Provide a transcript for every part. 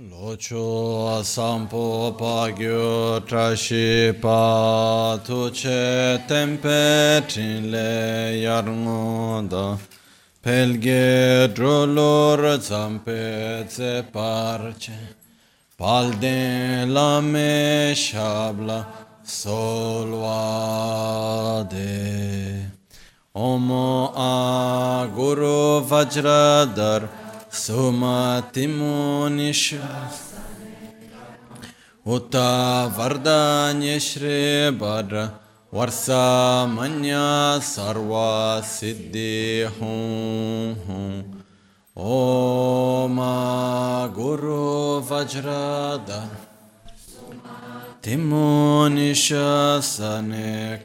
Locho sampo pagyo trashi pa tuche tempe trinle yarngoda pelge drolor zampe tse parche. Palde lame shabla solvade. Omo a guru vajradar Sumatimunishas Uta Vardanyashri Badra Varsa Manya Sarva Siddhi Hum Hum. Oma Guru Vajrada Timunishasane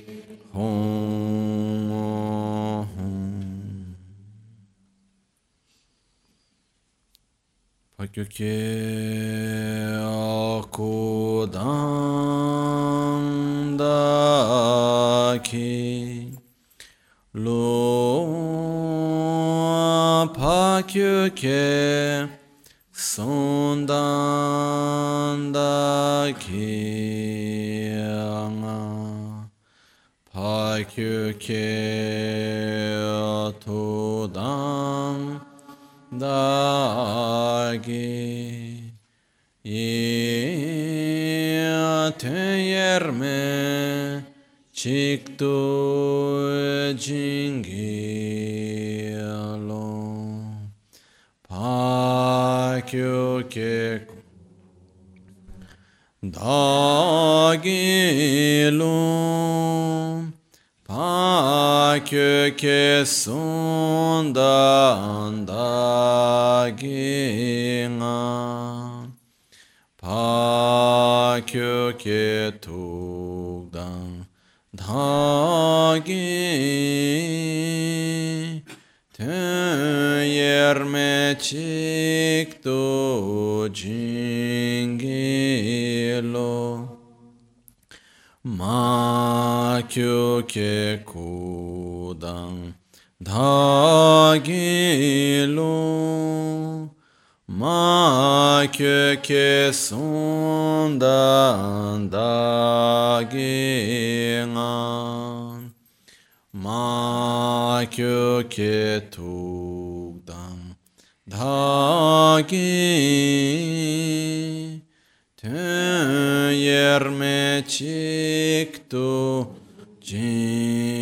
Hum. Pakyoke akudandaki lo pakyoke sondandaki pakyuke todam dagi yerme chikto jingilo pakyuke dagilum pakyuke sundan daginga pakyuke tugdan dagi yerme chikto jingilo ma kyuke kudan dagilo ma kyuke sundan dagingan ma kyuke tugdan dagi yerme chikto jingilo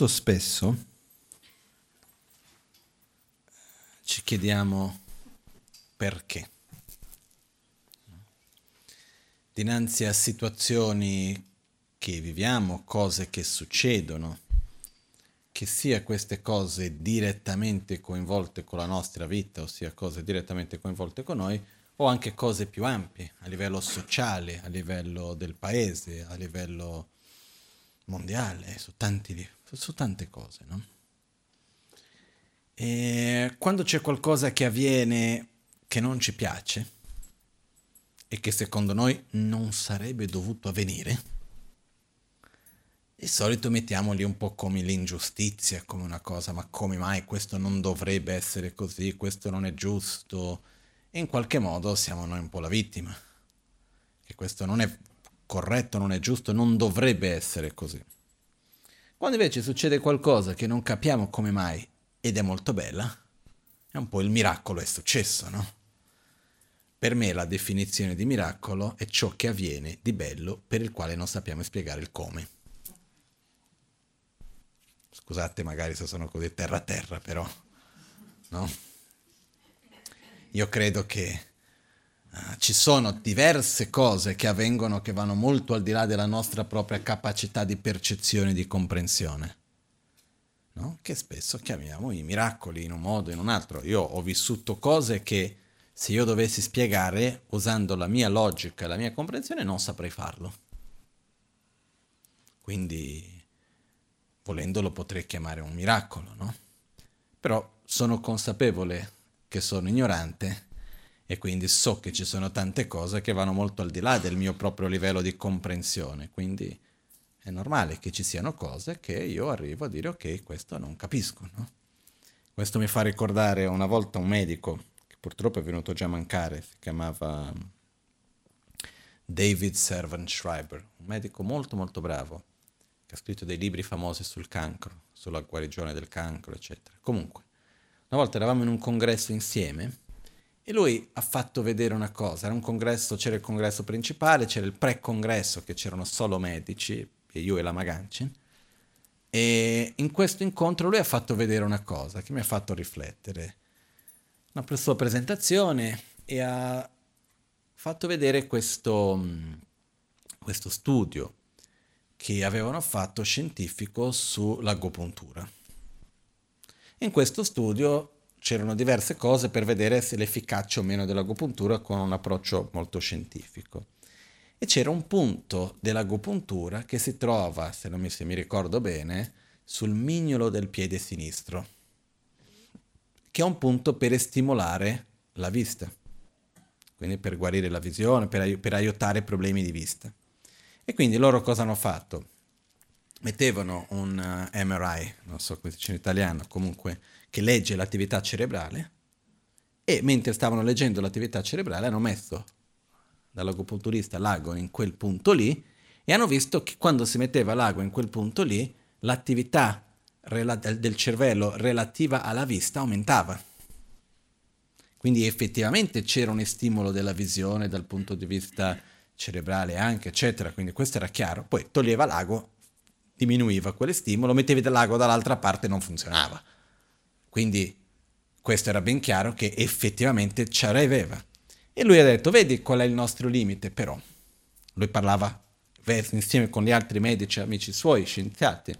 molto spesso ci chiediamo perché. Dinanzi a situazioni che viviamo, cose che succedono, che sia queste cose direttamente coinvolte con la nostra vita, ossia cose direttamente coinvolte con noi, o anche cose più ampie, a livello sociale, a livello del paese, a livello mondiale, su, tanti, su tante cose. No? E quando c'è qualcosa che avviene che non ci piace e che secondo noi non sarebbe dovuto avvenire, di solito mettiamo lì un po' come l'ingiustizia, come una cosa, ma come mai questo non dovrebbe essere così, questo non è giusto, e in qualche modo siamo noi un po' la vittima, che questo non è corretto, non è giusto, non dovrebbe essere così. Quando invece succede qualcosa che non capiamo come mai ed è molto bella, è un po' il miracolo è successo, no? Per me la definizione di miracolo è ciò che avviene di bello per il quale non sappiamo spiegare il come. Scusate magari se sono così terra terra, però, no? Io credo che ci sono diverse cose che avvengono che vanno molto al di là della nostra propria capacità di percezione e di comprensione no? che spesso chiamiamo i miracoli in un modo o in un altro. Io ho vissuto cose che se io dovessi spiegare usando la mia logica e la mia comprensione non saprei farlo. Quindi, volendolo, potrei chiamare un miracolo, no? Però sono consapevole che sono ignorante e quindi so che ci sono tante cose che vanno molto al di là del mio proprio livello di comprensione. Quindi è normale che ci siano cose che io arrivo a dire ok, questo non capisco. No? Questo mi fa ricordare una volta un medico, che purtroppo è venuto già a mancare, si chiamava David Servant Schreiber, un medico molto molto bravo, che ha scritto dei libri famosi sul cancro, sulla guarigione del cancro, eccetera. Comunque, una volta eravamo in un congresso insieme e lui ha fatto vedere una cosa, era un congresso, c'era il congresso principale, c'era il pre-congresso che c'erano solo medici, io e la Magancin, e in questo incontro lui ha fatto vedere una cosa che mi ha fatto riflettere. Una sua presentazione e ha fatto vedere questo, questo studio che avevano fatto scientifico sull'agopuntura. In questo studio c'erano diverse cose per vedere se l'efficacia o meno dell'agopuntura con un approccio molto scientifico e c'era un punto dell'agopuntura che si trova, se, mi, se mi ricordo bene, sul mignolo del piede sinistro, che è un punto per stimolare la vista, quindi per guarire la visione, per, ai- per aiutare problemi di vista. E quindi loro cosa hanno fatto? Mettevano un uh, eh, MRI, non so come si dice in italiano, comunque, che legge l'attività cerebrale, e mentre stavano leggendo l'attività cerebrale hanno messo dall'agopunturista l'ago in quel punto lì e hanno visto che quando si metteva l'ago in quel punto lì l'attività rela- del cervello relativa alla vista aumentava. Quindi effettivamente c'era un stimolo della visione dal punto di vista cerebrale anche, eccetera, quindi questo era chiaro. Poi toglieva l'ago, diminuiva quelle stimolo, mettevi l'ago dall'altra parte non funzionava. Quindi questo era ben chiaro che effettivamente ci aveva. E lui ha detto, vedi qual è il nostro limite però. Lui parlava insieme con gli altri medici, amici suoi, scienziati.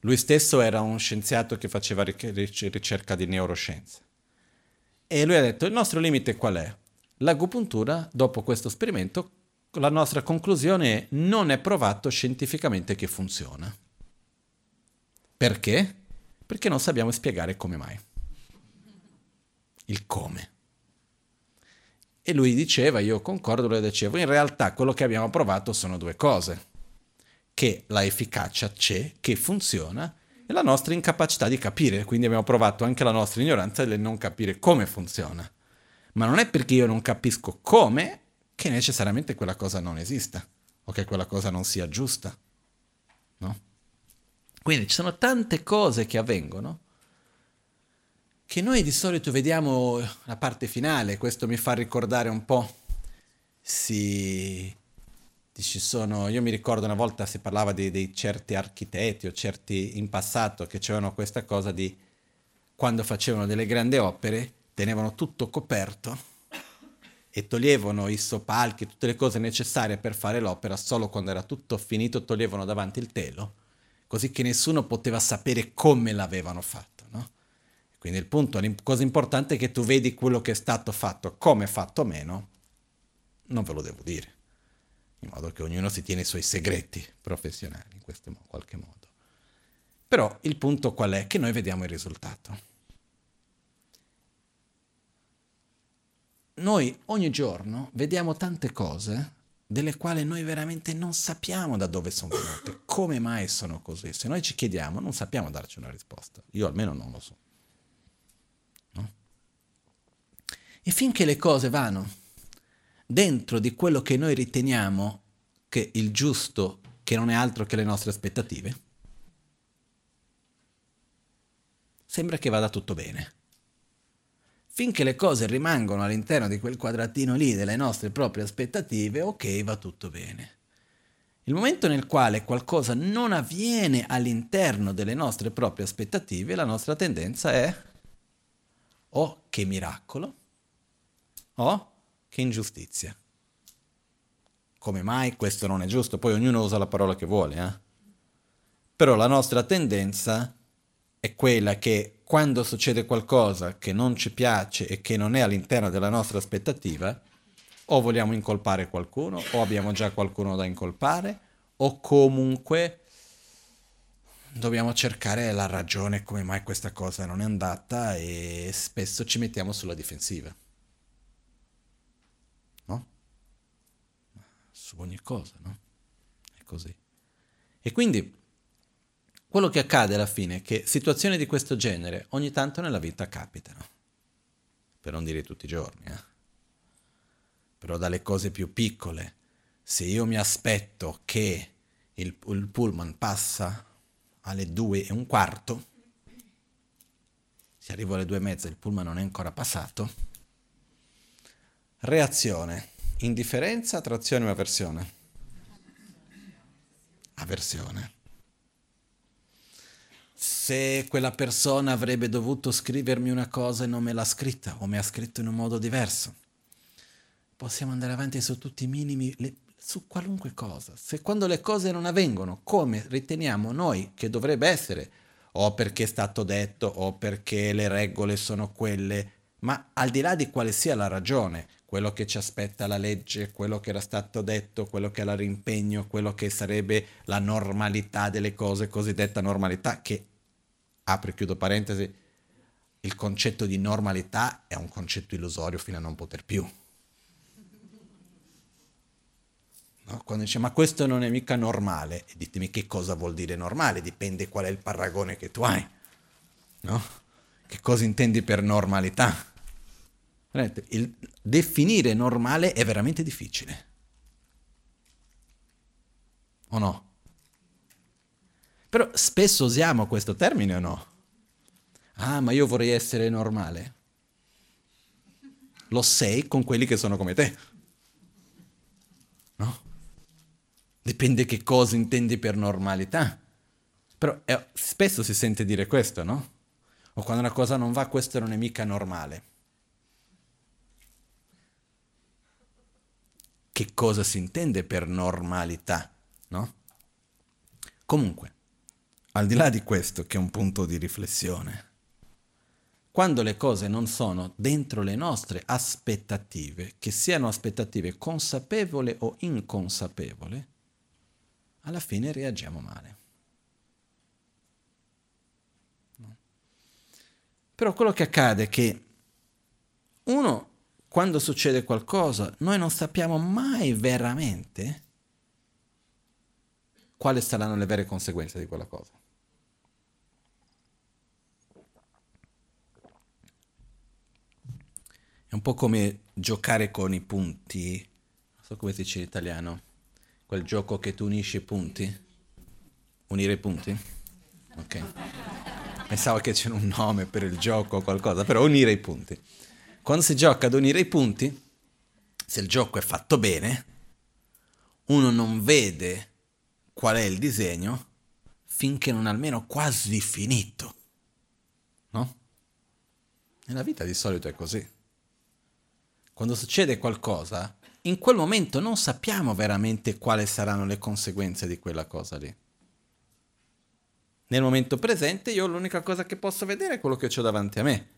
Lui stesso era un scienziato che faceva ricerca di neuroscienze. E lui ha detto, il nostro limite qual è? L'agopuntura, dopo questo esperimento, la nostra conclusione è non è provato scientificamente che funziona. Perché? Perché non sappiamo spiegare come mai. Il come. E lui diceva, io concordo, lui diceva, in realtà quello che abbiamo provato sono due cose, che la efficacia c'è, che funziona, e la nostra incapacità di capire, quindi abbiamo provato anche la nostra ignoranza nel non capire come funziona. Ma non è perché io non capisco come che necessariamente quella cosa non esista, o che quella cosa non sia giusta. No? Quindi ci sono tante cose che avvengono che noi di solito vediamo la parte finale, questo mi fa ricordare un po', si sono, io mi ricordo una volta si parlava di, di certi architetti o certi in passato che avevano questa cosa di quando facevano delle grandi opere tenevano tutto coperto e toglievano i soppalchi, tutte le cose necessarie per fare l'opera, solo quando era tutto finito toglievano davanti il telo, così che nessuno poteva sapere come l'avevano fatto. No? Quindi il punto, la cosa importante è che tu vedi quello che è stato fatto, come è fatto meno, non ve lo devo dire in modo che ognuno si tiene i suoi segreti professionali in questo qualche modo. Però il punto qual è? Che noi vediamo il risultato. Noi ogni giorno vediamo tante cose delle quali noi veramente non sappiamo da dove sono venute, come mai sono così. Se noi ci chiediamo non sappiamo darci una risposta, io almeno non lo so. No? E finché le cose vanno dentro di quello che noi riteniamo che il giusto, che non è altro che le nostre aspettative, sembra che vada tutto bene. Finché le cose rimangono all'interno di quel quadratino lì delle nostre proprie aspettative, ok, va tutto bene. Il momento nel quale qualcosa non avviene all'interno delle nostre proprie aspettative, la nostra tendenza è oh, che miracolo oh, che ingiustizia. Come mai questo non è giusto? Poi ognuno usa la parola che vuole, eh? Però la nostra tendenza è quella che quando succede qualcosa che non ci piace e che non è all'interno della nostra aspettativa, o vogliamo incolpare qualcuno, o abbiamo già qualcuno da incolpare, o comunque dobbiamo cercare la ragione come mai questa cosa non è andata e spesso ci mettiamo sulla difensiva. su ogni cosa, no? È così. E quindi quello che accade alla fine è che situazioni di questo genere ogni tanto nella vita capitano, per non dire tutti i giorni, eh? però dalle cose più piccole, se io mi aspetto che il, il pullman passa alle due e un quarto, se arrivo alle due e mezza e il pullman non è ancora passato, reazione, Indifferenza, attrazione o avversione? Avversione. Se quella persona avrebbe dovuto scrivermi una cosa e non me l'ha scritta o mi ha scritto in un modo diverso, possiamo andare avanti su tutti i minimi, le, su qualunque cosa. Se quando le cose non avvengono come riteniamo noi che dovrebbe essere, o perché è stato detto, o perché le regole sono quelle, ma al di là di quale sia la ragione, quello che ci aspetta la legge, quello che era stato detto, quello che era l'impegno, quello che sarebbe la normalità delle cose, cosiddetta normalità, che, apro e chiudo parentesi, il concetto di normalità è un concetto illusorio fino a non poter più. No? Quando dice ma questo non è mica normale, e ditemi che cosa vuol dire normale, dipende qual è il paragone che tu hai. No? Che cosa intendi per normalità? Il definire normale è veramente difficile. O no? Però spesso usiamo questo termine o no? Ah, ma io vorrei essere normale. Lo sei con quelli che sono come te. No? Dipende che cosa intendi per normalità. Però eh, spesso si sente dire questo, no? O quando una cosa non va, questo non è mica normale. che cosa si intende per normalità, no? Comunque, al di là di questo, che è un punto di riflessione, quando le cose non sono dentro le nostre aspettative, che siano aspettative consapevoli o inconsapevoli, alla fine reagiamo male. Però quello che accade è che uno quando succede qualcosa, noi non sappiamo mai veramente quali saranno le vere conseguenze di quella cosa. È un po' come giocare con i punti, non so come si dice in italiano, quel gioco che tu unisci i punti, unire i punti? Ok. Pensavo che c'era un nome per il gioco o qualcosa, però unire i punti. Quando si gioca ad unire i punti, se il gioco è fatto bene, uno non vede qual è il disegno finché non almeno quasi finito. No? Nella vita di solito è così. Quando succede qualcosa, in quel momento non sappiamo veramente quali saranno le conseguenze di quella cosa lì. Nel momento presente io l'unica cosa che posso vedere è quello che ho davanti a me.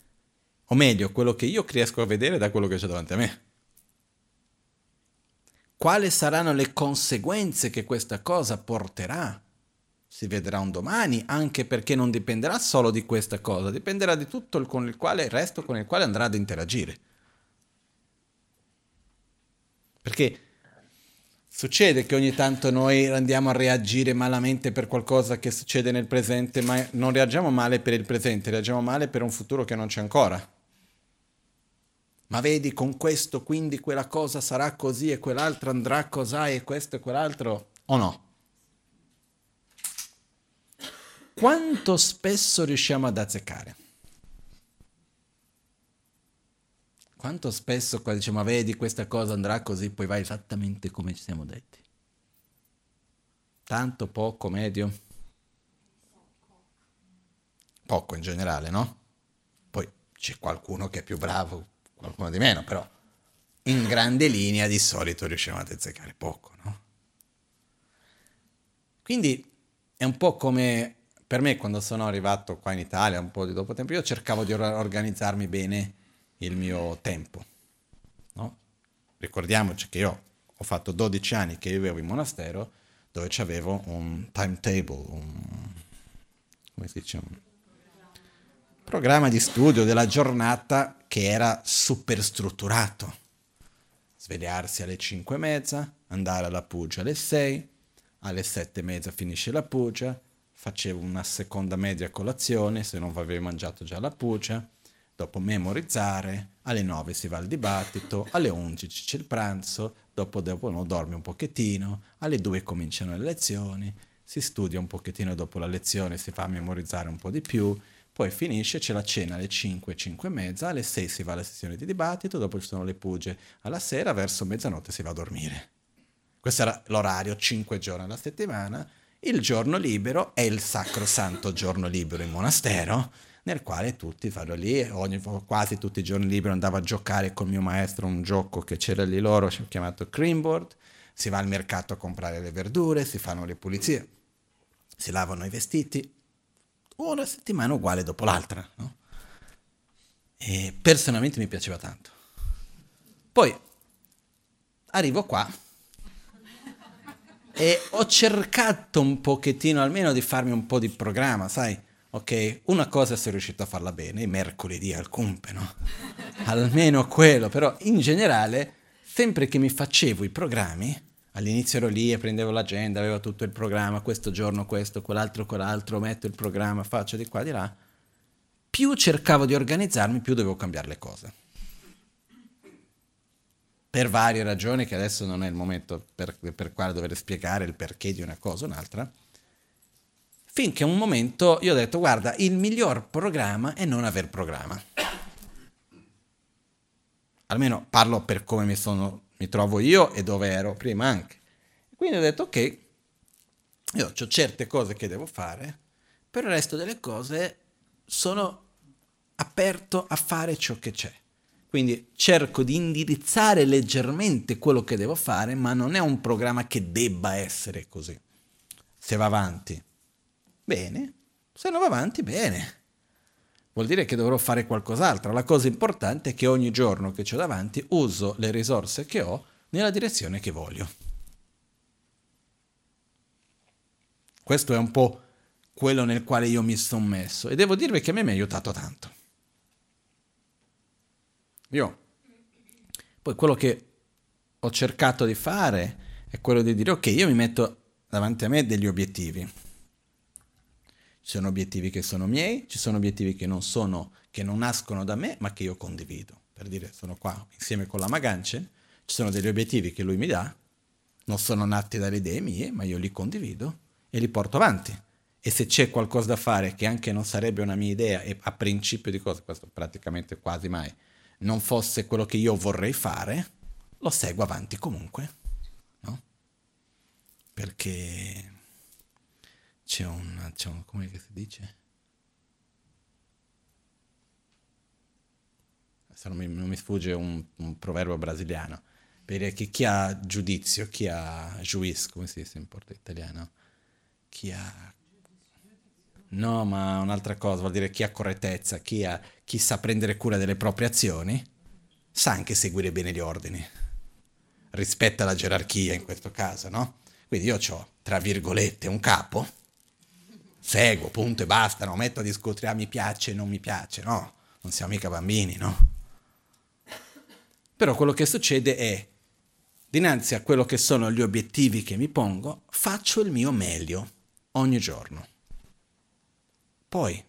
O meglio, quello che io riesco a vedere da quello che ho davanti a me. Quali saranno le conseguenze che questa cosa porterà? Si vedrà un domani, anche perché non dipenderà solo di questa cosa, dipenderà di tutto il, il, quale, il resto con il quale andrà ad interagire. Perché succede che ogni tanto noi andiamo a reagire malamente per qualcosa che succede nel presente, ma non reagiamo male per il presente, reagiamo male per un futuro che non c'è ancora. Ma vedi, con questo quindi quella cosa sarà così e quell'altro andrà così e questo e quell'altro, o no? Quanto spesso riusciamo ad azzeccare? Quanto spesso qua diciamo, vedi questa cosa andrà così, poi va esattamente come ci siamo detti. Tanto, poco, medio? Poco in generale, no? Poi c'è qualcuno che è più bravo, qualcuno di meno, però in grande linea di solito riusciamo ad azzeccare poco, no? Quindi è un po' come per me quando sono arrivato qua in Italia, un po' di dopo tempo, io cercavo di organizzarmi bene il mio tempo. No? Ricordiamoci che io ho fatto 12 anni che vivevo in monastero dove avevo un timetable, un, come si dice, un programma di studio della giornata che era super strutturato. Svegliarsi alle 5 e mezza, andare alla Puggia alle 6, alle 7 e mezza finisce la Puggia, facevo una seconda media colazione se non avevo mangiato già la Puggia, dopo memorizzare, alle 9 si va al dibattito, alle 11 c'è il pranzo, dopo, dopo no, dormi un pochettino, alle 2 cominciano le lezioni, si studia un pochettino dopo la lezione, si fa memorizzare un po' di più, poi finisce, c'è la cena alle 5, 5 e mezza, alle 6 si va alla sessione di dibattito, dopo ci sono le puge, alla sera verso mezzanotte si va a dormire. Questo era l'orario 5 giorni alla settimana, il giorno libero è il sacrosanto giorno libero in monastero, nel quale tutti vanno lì, ogni, quasi tutti i giorni liberi andavo a giocare con mio maestro un gioco che c'era lì loro, chiamato Creamboard, si va al mercato a comprare le verdure, si fanno le pulizie, si lavano i vestiti, una settimana uguale dopo l'altra. No? E personalmente mi piaceva tanto. Poi arrivo qua e ho cercato un pochettino almeno di farmi un po' di programma, sai? Ok, una cosa sono riuscito a farla bene, i mercoledì al Cumpe, no? Almeno quello, però in generale, sempre che mi facevo i programmi, all'inizio ero lì e prendevo l'agenda, avevo tutto il programma, questo giorno questo, quell'altro quell'altro, metto il programma, faccio di qua di là, più cercavo di organizzarmi, più dovevo cambiare le cose. Per varie ragioni che adesso non è il momento per, per quale dover spiegare il perché di una cosa o un'altra finché un momento io ho detto guarda, il miglior programma è non aver programma. Almeno parlo per come mi, sono, mi trovo io e dove ero prima anche. Quindi ho detto ok, io ho certe cose che devo fare, per il resto delle cose sono aperto a fare ciò che c'è. Quindi cerco di indirizzare leggermente quello che devo fare, ma non è un programma che debba essere così. Se va avanti Bene, se non va avanti, bene. Vuol dire che dovrò fare qualcos'altro. La cosa importante è che ogni giorno che ho davanti uso le risorse che ho nella direzione che voglio. Questo è un po' quello nel quale io mi sono messo e devo dirvi che a me mi ha aiutato tanto. Io poi quello che ho cercato di fare è quello di dire ok, io mi metto davanti a me degli obiettivi ci sono obiettivi che sono miei, ci sono obiettivi che non, sono, che non nascono da me, ma che io condivido. Per dire, sono qua insieme con la Maganchen, ci sono degli obiettivi che lui mi dà, non sono nati dalle idee mie, ma io li condivido e li porto avanti. E se c'è qualcosa da fare che anche non sarebbe una mia idea, e a principio di cosa, questo praticamente quasi mai, non fosse quello che io vorrei fare, lo seguo avanti comunque. No? perché c'è un, c'è un come si dice? Non mi, non mi sfugge un, un, proverbio brasiliano, per che chi ha giudizio, chi ha juiz, come si dice in porto italiano, chi ha... No, ma un'altra cosa, vuol dire chi ha correttezza, chi, ha, chi sa prendere cura delle proprie azioni, sa anche seguire bene gli ordini, rispetta la gerarchia in questo caso, no? Quindi io ho, tra virgolette, un capo, seguo, punto e basta, non metto a discutere, ah mi piace, non mi piace, no, non siamo mica bambini, no? Però quello che succede è, dinanzi a quello che sono gli obiettivi che mi pongo, faccio il mio meglio ogni giorno. Poi,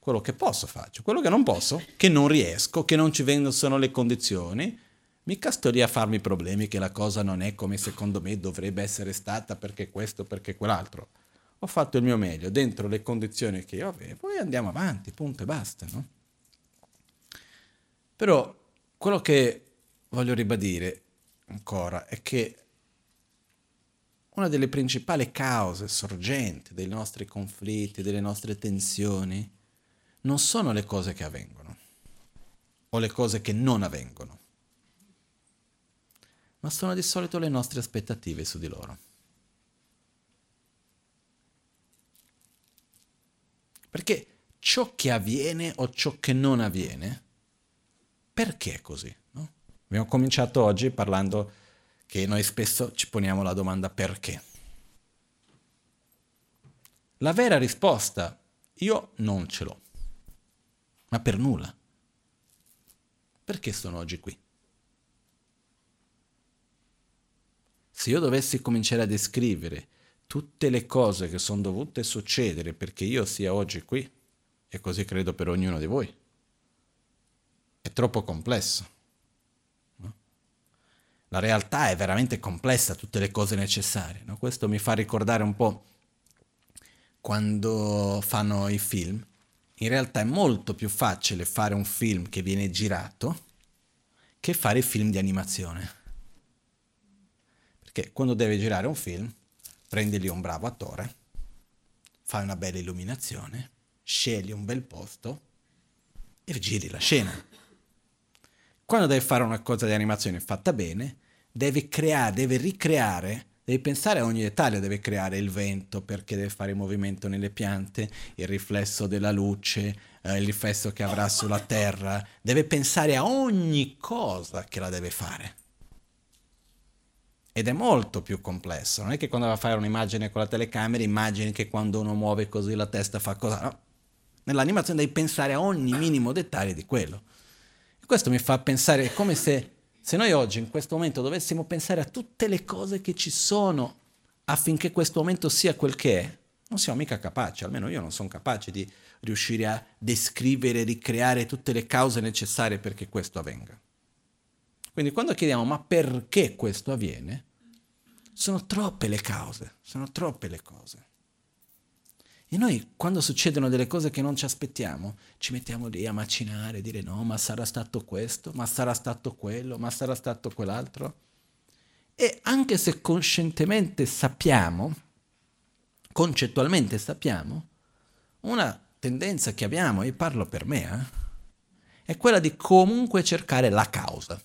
quello che posso faccio, quello che non posso, che non riesco, che non ci vengono le condizioni, Mica sto lì a farmi problemi che la cosa non è come secondo me dovrebbe essere stata perché questo, perché quell'altro. Ho fatto il mio meglio dentro le condizioni che io avevo e andiamo avanti, punto e basta. No? Però quello che voglio ribadire ancora è che una delle principali cause sorgenti dei nostri conflitti, delle nostre tensioni, non sono le cose che avvengono o le cose che non avvengono ma sono di solito le nostre aspettative su di loro. Perché ciò che avviene o ciò che non avviene, perché è così? No? Abbiamo cominciato oggi parlando che noi spesso ci poniamo la domanda perché. La vera risposta io non ce l'ho, ma per nulla. Perché sono oggi qui? Se io dovessi cominciare a descrivere tutte le cose che sono dovute succedere perché io sia oggi qui, e così credo per ognuno di voi, è troppo complesso. No? La realtà è veramente complessa, tutte le cose necessarie. No? Questo mi fa ricordare un po' quando fanno i film. In realtà è molto più facile fare un film che viene girato che fare film di animazione che quando devi girare un film, prendi lì un bravo attore, fai una bella illuminazione, scegli un bel posto e giri la scena. Quando devi fare una cosa di animazione fatta bene, devi creare, devi ricreare, devi pensare a ogni dettaglio, devi creare il vento perché devi fare il movimento nelle piante, il riflesso della luce, eh, il riflesso che avrà sulla terra, deve pensare a ogni cosa che la deve fare. Ed è molto più complesso, non è che quando va a fare un'immagine con la telecamera immagini che quando uno muove così la testa fa cosa, no. Nell'animazione devi pensare a ogni minimo dettaglio di quello. E questo mi fa pensare come se, se noi oggi in questo momento dovessimo pensare a tutte le cose che ci sono affinché questo momento sia quel che è, non siamo mica capaci, almeno io non sono capace di riuscire a descrivere, ricreare tutte le cause necessarie perché questo avvenga. Quindi quando chiediamo ma perché questo avviene, sono troppe le cause, sono troppe le cose. E noi quando succedono delle cose che non ci aspettiamo, ci mettiamo lì a macinare, dire no, ma sarà stato questo, ma sarà stato quello, ma sarà stato quell'altro. E anche se coscientemente sappiamo, concettualmente sappiamo, una tendenza che abbiamo, e parlo per me, eh, è quella di comunque cercare la causa.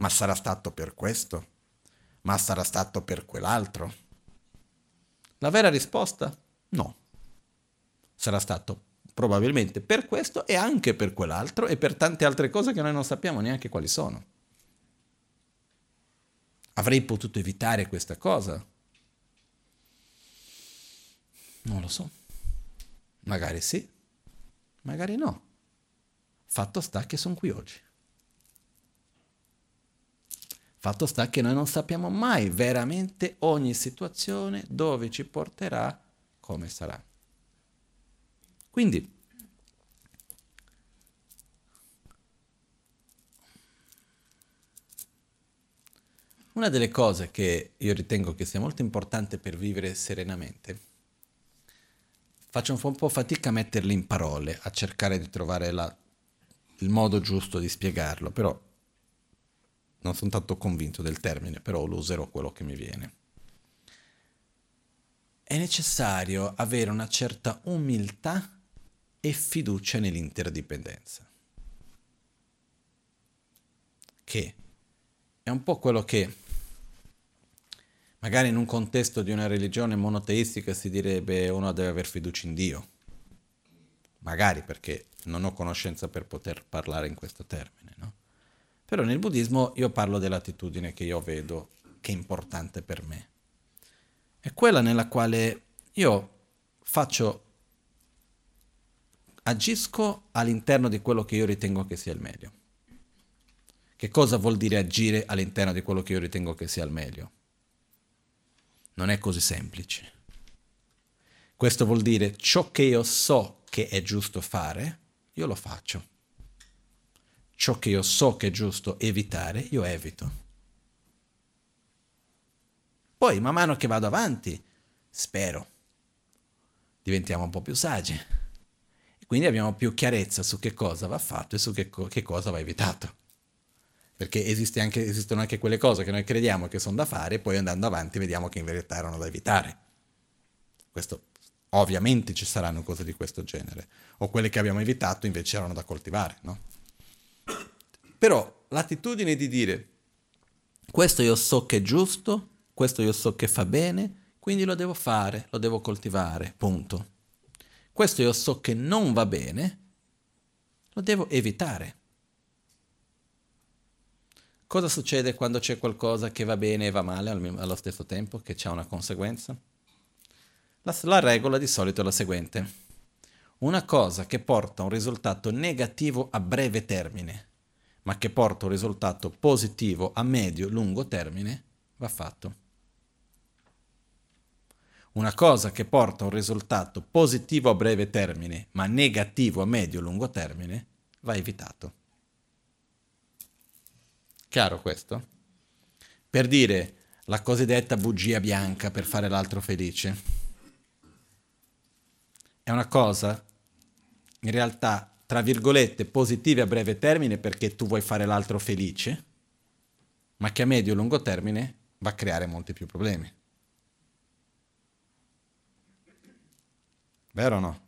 Ma sarà stato per questo? Ma sarà stato per quell'altro? La vera risposta? No. Sarà stato probabilmente per questo e anche per quell'altro e per tante altre cose che noi non sappiamo neanche quali sono. Avrei potuto evitare questa cosa? Non lo so. Magari sì, magari no. Fatto sta che sono qui oggi. Fatto sta che noi non sappiamo mai veramente ogni situazione dove ci porterà, come sarà. Quindi, una delle cose che io ritengo che sia molto importante per vivere serenamente, faccio un po' fatica a metterli in parole, a cercare di trovare la, il modo giusto di spiegarlo, però non sono tanto convinto del termine, però lo userò quello che mi viene. È necessario avere una certa umiltà e fiducia nell'interdipendenza. Che è un po' quello che magari in un contesto di una religione monoteistica si direbbe uno deve aver fiducia in Dio. Magari perché non ho conoscenza per poter parlare in questo termine, no? Però nel buddismo io parlo dell'attitudine che io vedo che è importante per me. È quella nella quale io faccio, agisco all'interno di quello che io ritengo che sia il meglio. Che cosa vuol dire agire all'interno di quello che io ritengo che sia il meglio? Non è così semplice. Questo vuol dire ciò che io so che è giusto fare, io lo faccio. Ciò che io so che è giusto evitare, io evito. Poi, man mano che vado avanti, spero, diventiamo un po' più saggi. Quindi abbiamo più chiarezza su che cosa va fatto e su che, co- che cosa va evitato. Perché esiste anche, esistono anche quelle cose che noi crediamo che sono da fare e poi andando avanti vediamo che in verità erano da evitare. Questo ovviamente ci saranno cose di questo genere. O quelle che abbiamo evitato invece erano da coltivare, no? Però l'attitudine di dire questo io so che è giusto, questo io so che fa bene, quindi lo devo fare, lo devo coltivare, punto. Questo io so che non va bene, lo devo evitare. Cosa succede quando c'è qualcosa che va bene e va male allo stesso tempo, che ha una conseguenza? La, la regola di solito è la seguente. Una cosa che porta un risultato negativo a breve termine, ma che porta un risultato positivo a medio-lungo termine, va fatto. Una cosa che porta un risultato positivo a breve termine, ma negativo a medio-lungo termine, va evitato. Chiaro questo? Per dire la cosiddetta bugia bianca per fare l'altro felice è una cosa, in realtà, tra virgolette, positiva a breve termine perché tu vuoi fare l'altro felice, ma che a medio e lungo termine va a creare molti più problemi. Vero o no?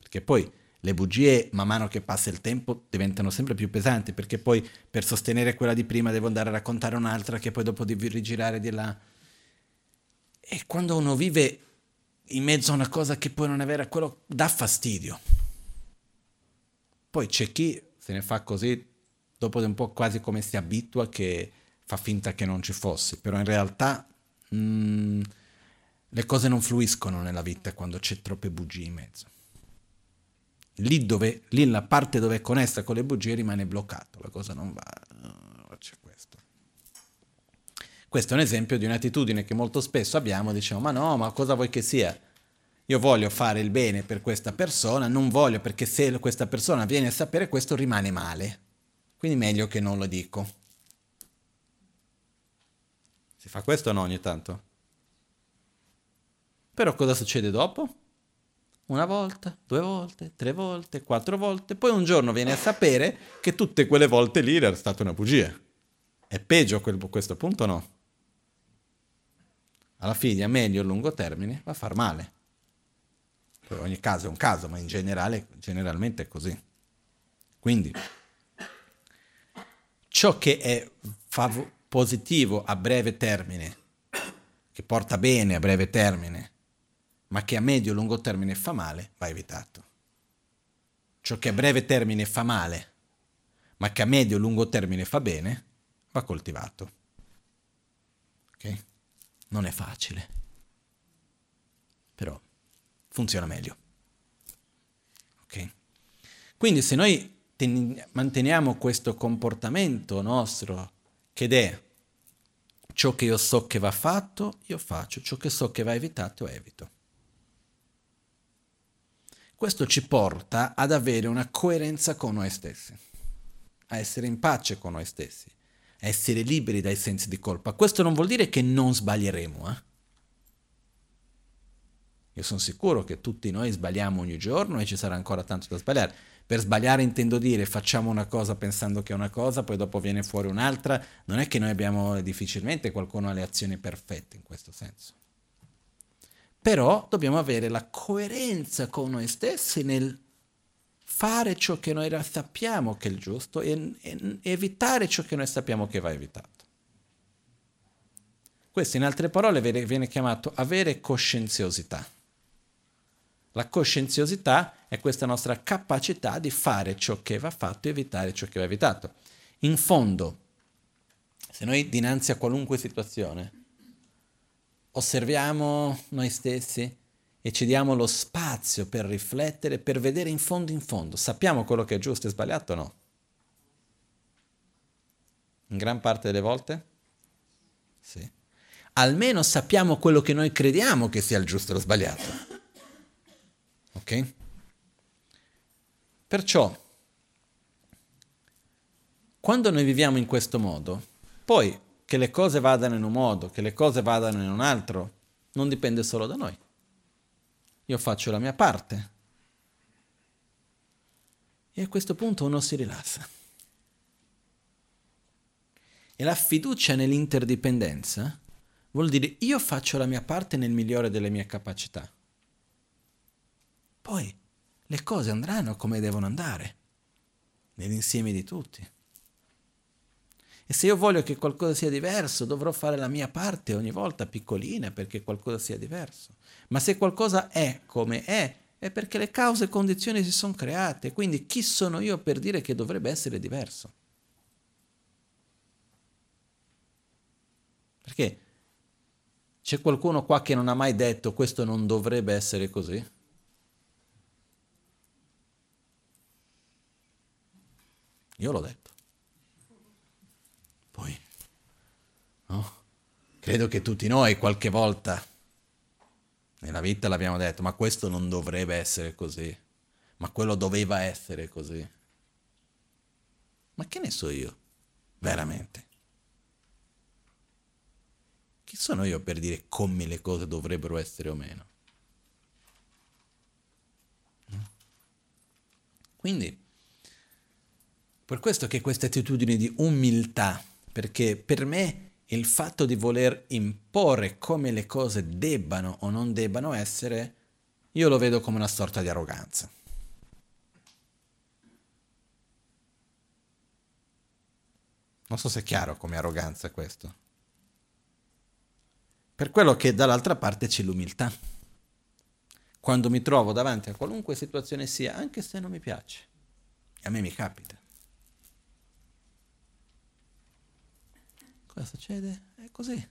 Perché poi le bugie, man mano che passa il tempo, diventano sempre più pesanti, perché poi per sostenere quella di prima devo andare a raccontare un'altra che poi dopo devi rigirare di là. E quando uno vive in mezzo a una cosa che poi non è vera, quello dà fastidio. Poi c'è chi se ne fa così, dopo un po' quasi come si abitua, che fa finta che non ci fosse, però in realtà mh, mm, le cose non fluiscono nella vita quando c'è troppe bugie in mezzo. Lì, dove, lì la parte dove è connessa con le bugie rimane bloccato, la cosa non va. C'è questo. Questo è un esempio di un'attitudine che molto spesso abbiamo, diciamo, ma no, ma cosa vuoi che sia? Io voglio fare il bene per questa persona, non voglio perché se questa persona viene a sapere questo rimane male. Quindi meglio che non lo dico. Si fa questo o no ogni tanto? Però cosa succede dopo? Una volta, due volte, tre volte, quattro volte, poi un giorno viene a sapere che tutte quelle volte lì era stata una bugia. È peggio a questo punto o no? alla fine a medio e lungo termine va a far male. Poi ogni caso è un caso, ma in generale, generalmente è così. Quindi, ciò che è fav- positivo a breve termine, che porta bene a breve termine, ma che a medio e lungo termine fa male, va evitato. Ciò che a breve termine fa male, ma che a medio e lungo termine fa bene, va coltivato. Ok? Non è facile, però funziona meglio. Ok? Quindi se noi ten- manteniamo questo comportamento nostro, che è ciò che io so che va fatto, io faccio, ciò che so che va evitato, evito. Questo ci porta ad avere una coerenza con noi stessi, a essere in pace con noi stessi, essere liberi dai sensi di colpa. Questo non vuol dire che non sbaglieremo. Eh? Io sono sicuro che tutti noi sbagliamo ogni giorno e ci sarà ancora tanto da sbagliare, Per sbagliare intendo dire facciamo una cosa pensando che è una cosa, poi dopo viene fuori un'altra. Non è che noi abbiamo difficilmente qualcuno ha le azioni perfette in questo senso. Però dobbiamo avere la coerenza con noi stessi nel fare ciò che noi sappiamo che è il giusto e, e evitare ciò che noi sappiamo che va evitato. Questo in altre parole viene chiamato avere coscienziosità. La coscienziosità è questa nostra capacità di fare ciò che va fatto e evitare ciò che va evitato. In fondo, se noi dinanzi a qualunque situazione osserviamo noi stessi e ci diamo lo spazio per riflettere, per vedere in fondo in fondo, sappiamo quello che è giusto e sbagliato o no? In gran parte delle volte? Sì. Almeno sappiamo quello che noi crediamo che sia il giusto e lo sbagliato. Ok? Perciò, quando noi viviamo in questo modo, poi che le cose vadano in un modo, che le cose vadano in un altro, non dipende solo da noi. Io faccio la mia parte. E a questo punto uno si rilassa. E la fiducia nell'interdipendenza vuol dire io faccio la mia parte nel migliore delle mie capacità. Poi le cose andranno come devono andare, nell'insieme di tutti. E se io voglio che qualcosa sia diverso, dovrò fare la mia parte ogni volta piccolina perché qualcosa sia diverso. Ma se qualcosa è come è, è perché le cause e condizioni si sono create. Quindi chi sono io per dire che dovrebbe essere diverso? Perché c'è qualcuno qua che non ha mai detto questo non dovrebbe essere così? Io l'ho detto. Poi, no? Credo che tutti noi qualche volta nella vita l'abbiamo detto, ma questo non dovrebbe essere così, ma quello doveva essere così. Ma che ne so io, veramente? Chi sono io per dire come le cose dovrebbero essere o meno? Quindi, per questo che questa attitudine di umiltà, perché per me il fatto di voler imporre come le cose debbano o non debbano essere, io lo vedo come una sorta di arroganza. Non so se è chiaro come arroganza questo. Per quello che dall'altra parte c'è l'umiltà. Quando mi trovo davanti a qualunque situazione sia, anche se non mi piace. A me mi capita. Cosa succede? È così.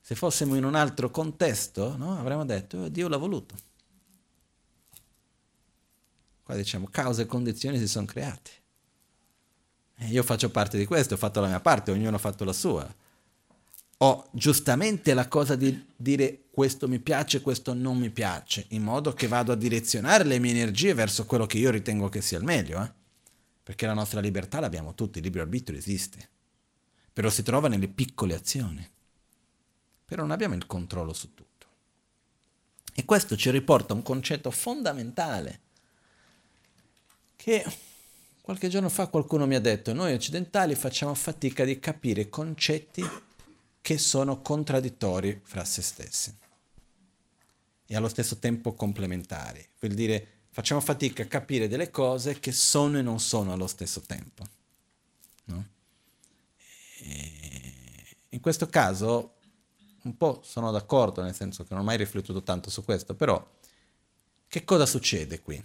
Se fossimo in un altro contesto, no? avremmo detto, Dio l'ha voluto. Qua diciamo, cause e condizioni si sono create. E io faccio parte di questo, ho fatto la mia parte, ognuno ha fatto la sua. Ho giustamente la cosa di dire questo mi piace, questo non mi piace, in modo che vado a direzionare le mie energie verso quello che io ritengo che sia il meglio. Eh? Perché la nostra libertà l'abbiamo tutti, il libero arbitrio esiste però si trova nelle piccole azioni. Però non abbiamo il controllo su tutto. E questo ci riporta a un concetto fondamentale che qualche giorno fa qualcuno mi ha detto, noi occidentali facciamo fatica di capire concetti che sono contraddittori fra se stessi e allo stesso tempo complementari. Vuol dire facciamo fatica a capire delle cose che sono e non sono allo stesso tempo. No? In questo caso un po' sono d'accordo, nel senso che non ho mai riflettuto tanto su questo, però che cosa succede qui?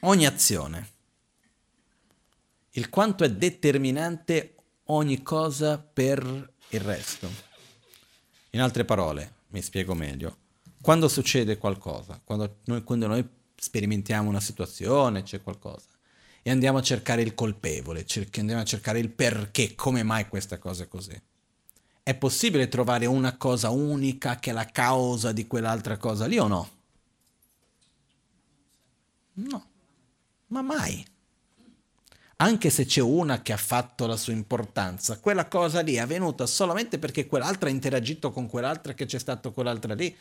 Ogni azione, il quanto è determinante ogni cosa per il resto. In altre parole, mi spiego meglio, quando succede qualcosa, quando noi, quando noi sperimentiamo una situazione, c'è qualcosa, e andiamo a cercare il colpevole, andiamo a cercare il perché, come mai questa cosa è così. È possibile trovare una cosa unica che è la causa di quell'altra cosa lì o no? No, ma mai. Anche se c'è una che ha fatto la sua importanza, quella cosa lì è avvenuta solamente perché quell'altra ha interagito con quell'altra che c'è stato quell'altra lì.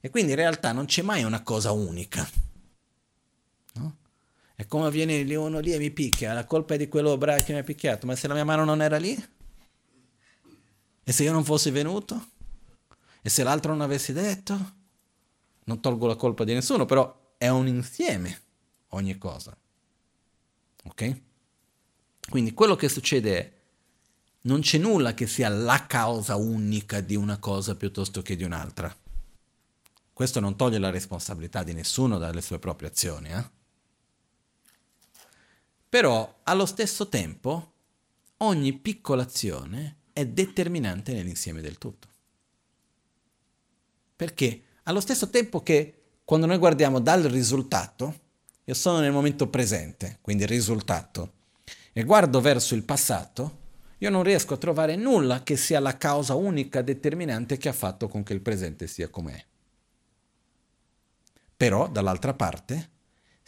E quindi in realtà non c'è mai una cosa unica. E come viene uno lì e mi picchia, la colpa è di quello bravo che mi ha picchiato, ma se la mia mano non era lì? E se io non fossi venuto? E se l'altro non avessi detto? Non tolgo la colpa di nessuno, però è un insieme ogni cosa. Ok? Quindi quello che succede è non c'è nulla che sia la causa unica di una cosa piuttosto che di un'altra. Questo non toglie la responsabilità di nessuno dalle sue proprie azioni. Eh? Però allo stesso tempo ogni piccola azione è determinante nell'insieme del tutto. Perché allo stesso tempo che quando noi guardiamo dal risultato, io sono nel momento presente, quindi il risultato, e guardo verso il passato, io non riesco a trovare nulla che sia la causa unica determinante che ha fatto con che il presente sia com'è. Però, dall'altra parte,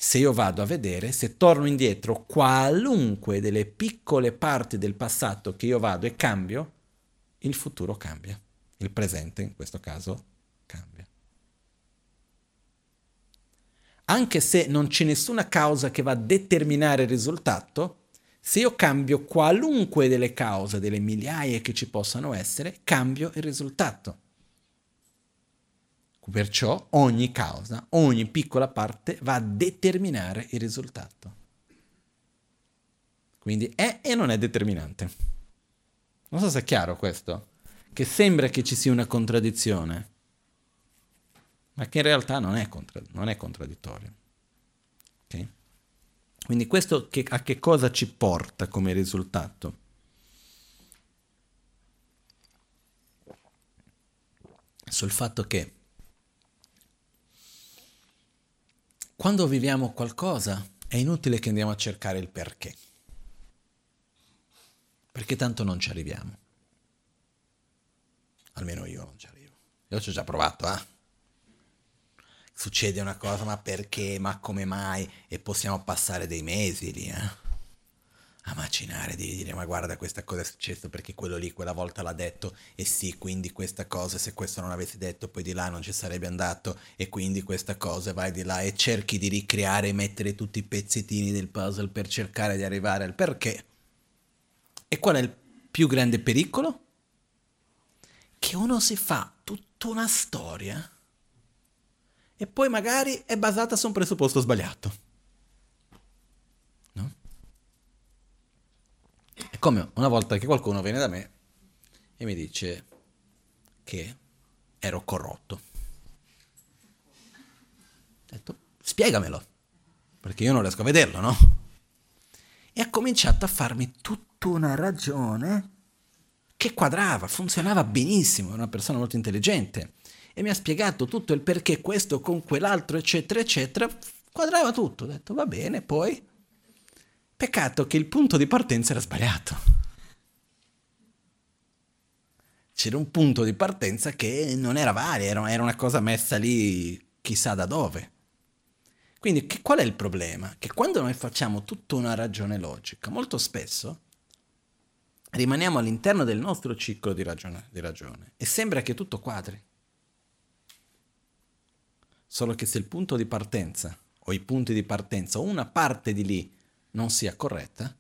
se io vado a vedere, se torno indietro qualunque delle piccole parti del passato che io vado e cambio, il futuro cambia. Il presente, in questo caso, cambia. Anche se non c'è nessuna causa che va a determinare il risultato, se io cambio qualunque delle cause, delle migliaia che ci possano essere, cambio il risultato. Perciò ogni causa, ogni piccola parte va a determinare il risultato. Quindi è e non è determinante. Non so se è chiaro questo, che sembra che ci sia una contraddizione, ma che in realtà non è, contra- non è contraddittorio. Okay? Quindi questo che, a che cosa ci porta come risultato? Sul fatto che quando viviamo qualcosa è inutile che andiamo a cercare il perché, perché tanto non ci arriviamo. Almeno io non ci arrivo. Io ci ho già provato, eh? succede una cosa, ma perché, ma come mai? E possiamo passare dei mesi lì, eh? A macinare, di dire, ma guarda questa cosa è successa perché quello lì quella volta l'ha detto, e sì, quindi questa cosa, se questo non l'avessi detto, poi di là non ci sarebbe andato, e quindi questa cosa, vai di là e cerchi di ricreare e mettere tutti i pezzettini del puzzle per cercare di arrivare al perché. E qual è il più grande pericolo? Che uno si fa tutta una storia e poi magari è basata su un presupposto sbagliato. No? È come una volta che qualcuno viene da me e mi dice che ero corrotto. Ho detto, spiegamelo, perché io non riesco a vederlo, no? E ha cominciato a farmi tutta una ragione che quadrava, funzionava benissimo, era una persona molto intelligente e mi ha spiegato tutto il perché questo con quell'altro, eccetera, eccetera, quadrava tutto. Ho detto, va bene, poi... Peccato che il punto di partenza era sbagliato. C'era un punto di partenza che non era valido, era una cosa messa lì chissà da dove. Quindi che, qual è il problema? Che quando noi facciamo tutta una ragione logica, molto spesso rimaniamo all'interno del nostro ciclo di ragione, di ragione e sembra che tutto quadri. Solo che se il punto di partenza o i punti di partenza o una parte di lì non sia corretta,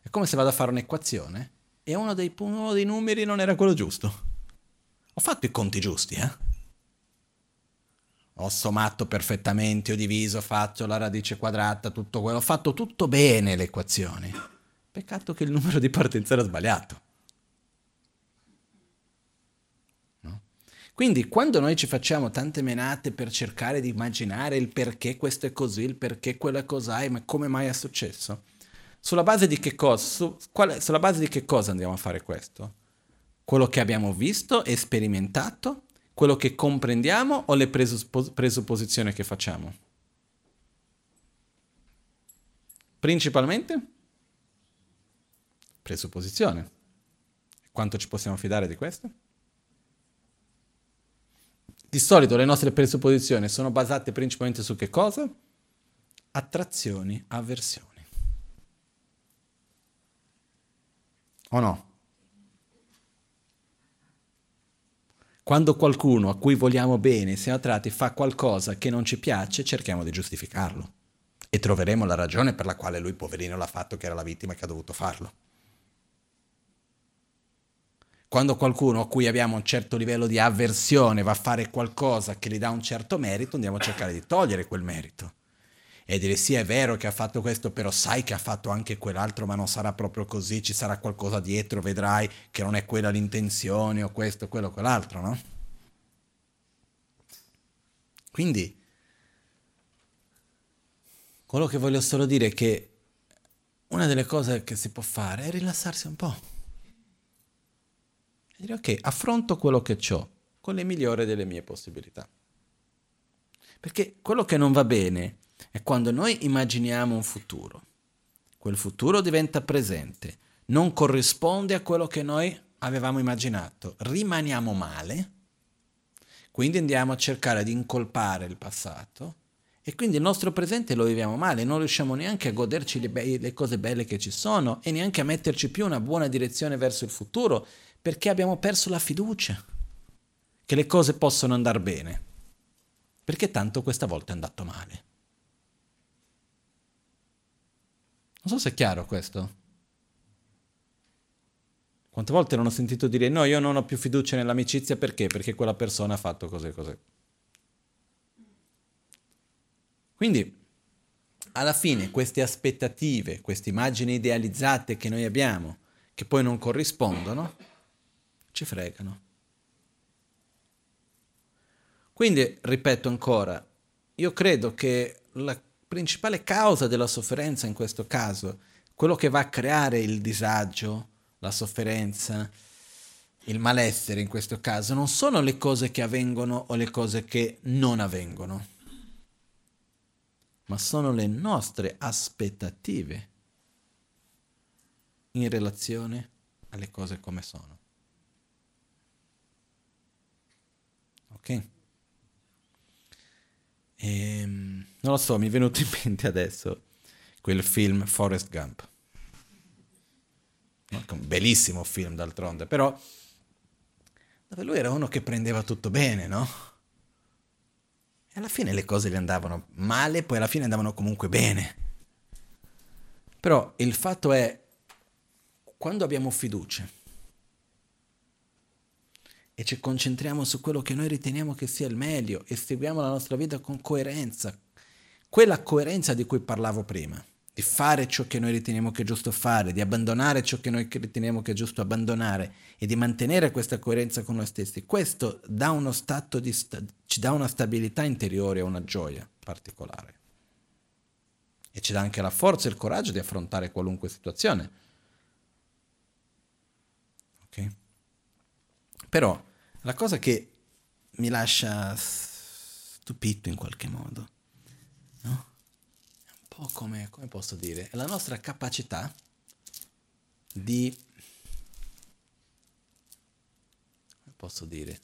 è come se vado a fare un'equazione e uno dei, uno dei numeri non era quello giusto. Ho fatto i conti giusti, eh? Ho sommato perfettamente, ho diviso, ho fatto la radice quadrata, tutto quello, ho fatto tutto bene le equazioni. Peccato che il numero di partenza era sbagliato. Quindi quando noi ci facciamo tante menate per cercare di immaginare il perché questo è così, il perché quello è cos'è, ma come mai è successo, sulla base di che cosa, su, quale, sulla base di che cosa andiamo a fare questo? Quello che abbiamo visto e sperimentato? Quello che comprendiamo o le presuppos- presupposizioni che facciamo? Principalmente presupposizione. Quanto ci possiamo fidare di questo? Di solito le nostre presupposizioni sono basate principalmente su che cosa? Attrazioni, avversioni. O no? Quando qualcuno a cui vogliamo bene, siamo attratti, fa qualcosa che non ci piace, cerchiamo di giustificarlo. e troveremo la ragione per la quale lui, poverino, l'ha fatto, che era la vittima che ha dovuto farlo. Quando qualcuno a cui abbiamo un certo livello di avversione va a fare qualcosa che gli dà un certo merito, andiamo a cercare di togliere quel merito. E dire sì, è vero che ha fatto questo, però sai che ha fatto anche quell'altro, ma non sarà proprio così, ci sarà qualcosa dietro, vedrai che non è quella l'intenzione o questo, quello, quell'altro, no? Quindi, quello che voglio solo dire è che una delle cose che si può fare è rilassarsi un po' e dire ok, affronto quello che ho con le migliori delle mie possibilità. Perché quello che non va bene è quando noi immaginiamo un futuro, quel futuro diventa presente, non corrisponde a quello che noi avevamo immaginato, rimaniamo male, quindi andiamo a cercare di incolpare il passato e quindi il nostro presente lo viviamo male, non riusciamo neanche a goderci le, be- le cose belle che ci sono e neanche a metterci più una buona direzione verso il futuro perché abbiamo perso la fiducia che le cose possono andare bene, perché tanto questa volta è andato male. Non so se è chiaro questo. Quante volte non ho sentito dire no, io non ho più fiducia nell'amicizia perché? Perché quella persona ha fatto così e così. Quindi, alla fine, queste aspettative, queste immagini idealizzate che noi abbiamo, che poi non corrispondono, ci fregano. Quindi, ripeto ancora, io credo che la principale causa della sofferenza in questo caso, quello che va a creare il disagio, la sofferenza, il malessere in questo caso, non sono le cose che avvengono o le cose che non avvengono, ma sono le nostre aspettative in relazione alle cose come sono. Ok? E, ehm, non lo so, mi è venuto in mente adesso quel film Forrest Gump. Un bellissimo film d'altronde, però dove lui era uno che prendeva tutto bene, no? E alla fine le cose gli andavano male, poi alla fine andavano comunque bene. Però il fatto è, quando abbiamo fiducia, e ci concentriamo su quello che noi riteniamo che sia il meglio e seguiamo la nostra vita con coerenza. Quella coerenza di cui parlavo prima, di fare ciò che noi riteniamo che è giusto fare, di abbandonare ciò che noi riteniamo che è giusto abbandonare e di mantenere questa coerenza con noi stessi, questo dà uno stato di sta- ci dà una stabilità interiore una gioia particolare. E ci dà anche la forza e il coraggio di affrontare qualunque situazione. Ok? Però la cosa che mi lascia stupito in qualche modo, no? È un po' come, come posso dire, è la nostra capacità di, come posso dire,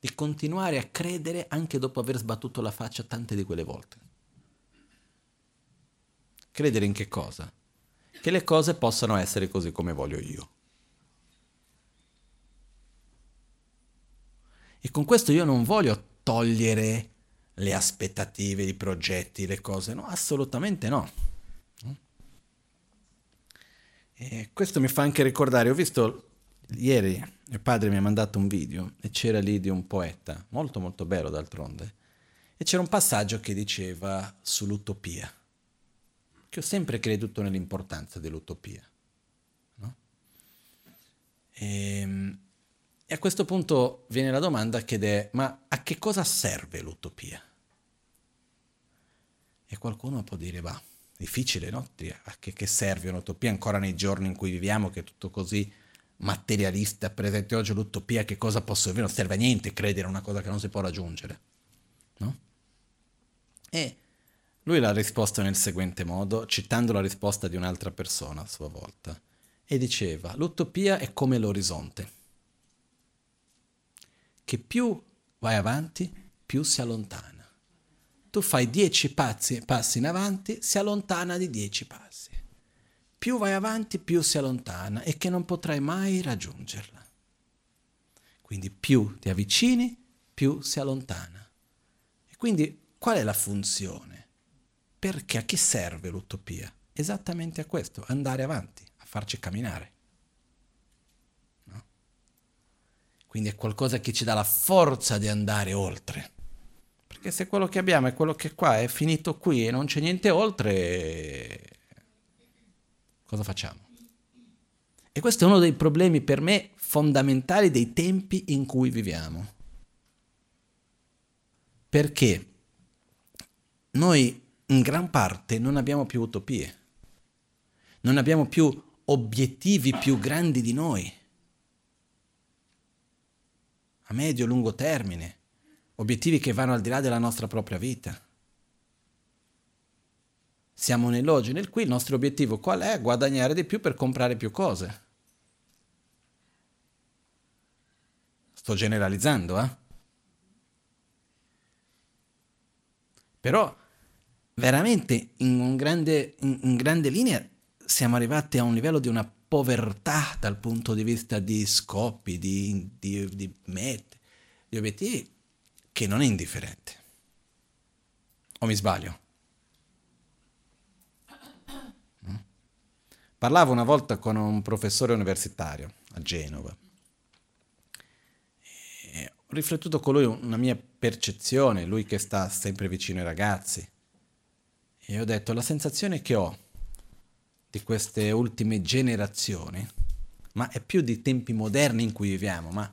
di continuare a credere anche dopo aver sbattuto la faccia tante di quelle volte. Credere in che cosa? Che le cose possano essere così come voglio io. E con questo io non voglio togliere le aspettative, i progetti, le cose, no, assolutamente no. E questo mi fa anche ricordare, ho visto ieri mio padre mi ha mandato un video e c'era lì di un poeta, molto molto bello d'altronde, e c'era un passaggio che diceva sull'utopia che ho sempre creduto nell'importanza dell'utopia. No? E, ehm, e, a questo punto viene la domanda che è, ma a che cosa serve l'utopia? E qualcuno può dire, va, difficile, no? A che, che serve un'utopia ancora nei giorni in cui viviamo, che è tutto così materialista, presente oggi l'utopia, che cosa posso servire? Non serve a niente credere a una cosa che non si può raggiungere, no? E lui l'ha risposto nel seguente modo, citando la risposta di un'altra persona a sua volta, e diceva, l'utopia è come l'orizzonte, che più vai avanti, più si allontana. Tu fai dieci passi, passi in avanti, si allontana di dieci passi. Più vai avanti, più si allontana e che non potrai mai raggiungerla. Quindi più ti avvicini, più si allontana. Quindi qual è la funzione? Perché a chi serve l'utopia? Esattamente a questo, andare avanti, a farci camminare. No? Quindi è qualcosa che ci dà la forza di andare oltre. Perché se quello che abbiamo è quello che qua, è finito qui e non c'è niente oltre, cosa facciamo? E questo è uno dei problemi per me fondamentali dei tempi in cui viviamo. Perché noi in gran parte non abbiamo più utopie, non abbiamo più obiettivi più grandi di noi, a medio e lungo termine, obiettivi che vanno al di là della nostra propria vita. Siamo nell'oggi, nel qui il nostro obiettivo qual è? Guadagnare di più per comprare più cose. Sto generalizzando, eh? Però veramente in, grande, in, in grande linea siamo arrivati a un livello di una povertà dal punto di vista di scopi, di, di, di mete, di obiettivi, che non è indifferente. O mi sbaglio? Mm? Parlavo una volta con un professore universitario a Genova. Ho riflettuto con lui una mia percezione, lui che sta sempre vicino ai ragazzi. E ho detto, la sensazione che ho di queste ultime generazioni, ma è più di tempi moderni in cui viviamo, ma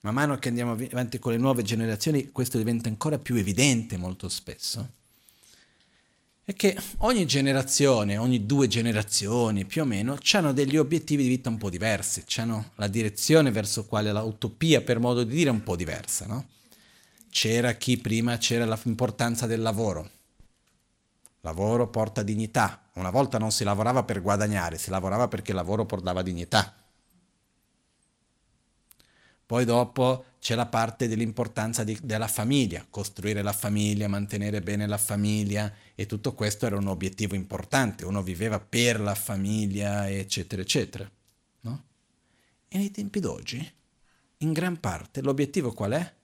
man mano che andiamo avanti con le nuove generazioni questo diventa ancora più evidente molto spesso, è che ogni generazione, ogni due generazioni più o meno, hanno degli obiettivi di vita un po' diversi, hanno la direzione verso quale l'utopia, per modo di dire, è un po' diversa, no? C'era chi prima c'era l'importanza del lavoro. Lavoro porta dignità. Una volta non si lavorava per guadagnare, si lavorava perché il lavoro portava dignità. Poi dopo c'è la parte dell'importanza di, della famiglia, costruire la famiglia, mantenere bene la famiglia e tutto questo era un obiettivo importante, uno viveva per la famiglia, eccetera, eccetera. No? E nei tempi d'oggi, in gran parte, l'obiettivo qual è?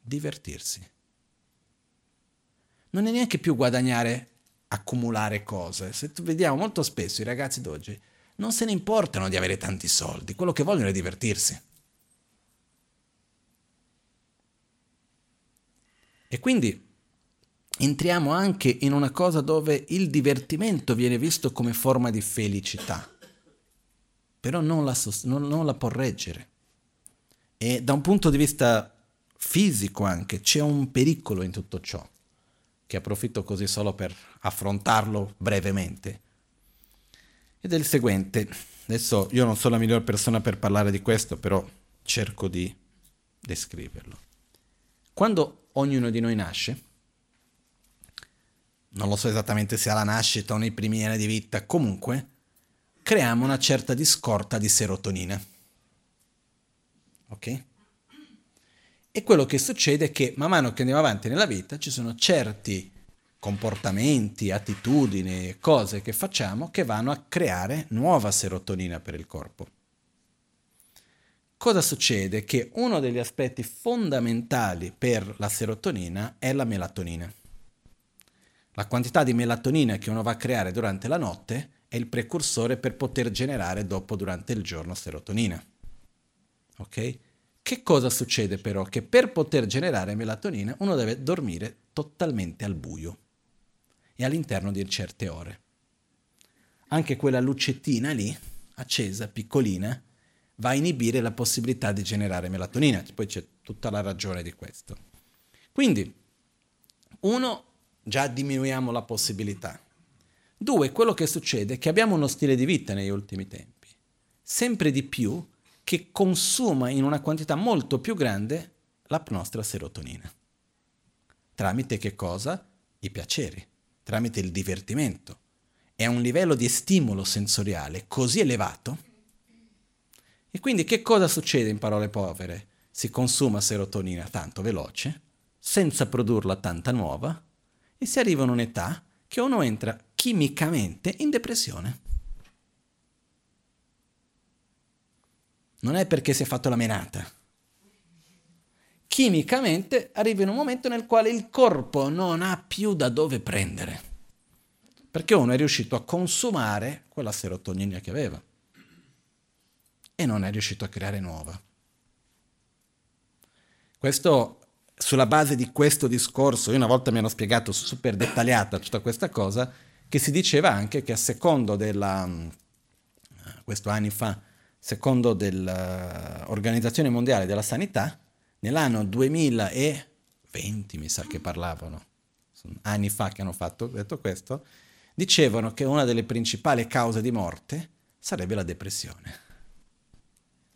Divertirsi. Non è neanche più guadagnare, accumulare cose. Se vediamo molto spesso i ragazzi d'oggi non se ne importano di avere tanti soldi, quello che vogliono è divertirsi. E quindi entriamo anche in una cosa dove il divertimento viene visto come forma di felicità, però non la, non, non la può reggere. E da un punto di vista fisico anche c'è un pericolo in tutto ciò, che approfitto così solo per affrontarlo brevemente. Ed è il seguente, adesso io non sono la miglior persona per parlare di questo, però cerco di descriverlo. Quando ognuno di noi nasce, non lo so esattamente se alla nascita o nei primi anni di vita, comunque creiamo una certa discorta di serotonina. Ok? E quello che succede è che man mano che andiamo avanti nella vita ci sono certi comportamenti, attitudini, cose che facciamo che vanno a creare nuova serotonina per il corpo cosa succede? Che uno degli aspetti fondamentali per la serotonina è la melatonina. La quantità di melatonina che uno va a creare durante la notte è il precursore per poter generare dopo durante il giorno serotonina. Ok? Che cosa succede però? Che per poter generare melatonina uno deve dormire totalmente al buio e all'interno di certe ore. Anche quella lucettina lì, accesa, piccolina, va a inibire la possibilità di generare melatonina. Poi c'è tutta la ragione di questo. Quindi, uno, già diminuiamo la possibilità. Due, quello che succede è che abbiamo uno stile di vita negli ultimi tempi, sempre di più, che consuma in una quantità molto più grande la nostra serotonina. Tramite che cosa? I piaceri, tramite il divertimento. È un livello di stimolo sensoriale così elevato e quindi che cosa succede in parole povere? Si consuma serotonina tanto veloce, senza produrla tanta nuova, e si arriva a un'età che uno entra chimicamente in depressione. Non è perché si è fatto la menata. chimicamente arriva in un momento nel quale il corpo non ha più da dove prendere, perché uno è riuscito a consumare quella serotonina che aveva e non è riuscito a creare nuova. Questo, sulla base di questo discorso, io una volta mi hanno spiegato super dettagliata tutta questa cosa, che si diceva anche che a secondo della, questo anni fa, secondo dell'Organizzazione Mondiale della Sanità, nell'anno 2020, mi sa che parlavano, anni fa che hanno fatto, detto questo, dicevano che una delle principali cause di morte sarebbe la depressione.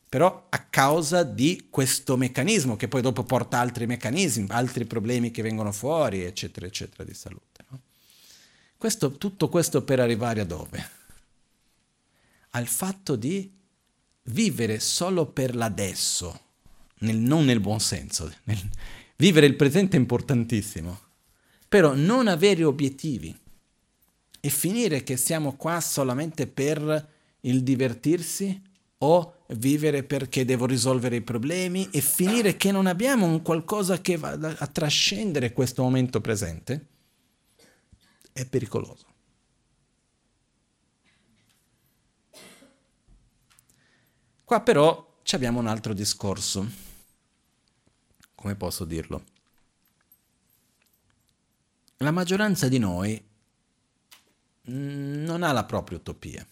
Però a causa di questo meccanismo che poi dopo porta altri meccanismi, altri problemi che vengono fuori, eccetera, eccetera, di salute. No? Questo, tutto questo per arrivare a dove? Al fatto di vivere solo per l'adesso, nel, non nel buon senso. Nel, vivere il presente è importantissimo, però non avere obiettivi e finire che siamo qua solamente per il divertirsi o vivere perché devo risolvere i problemi e finire che non abbiamo un qualcosa che va a trascendere questo momento presente, è pericoloso. Qua però abbiamo un altro discorso come posso dirlo? La maggioranza di noi non ha la propria utopia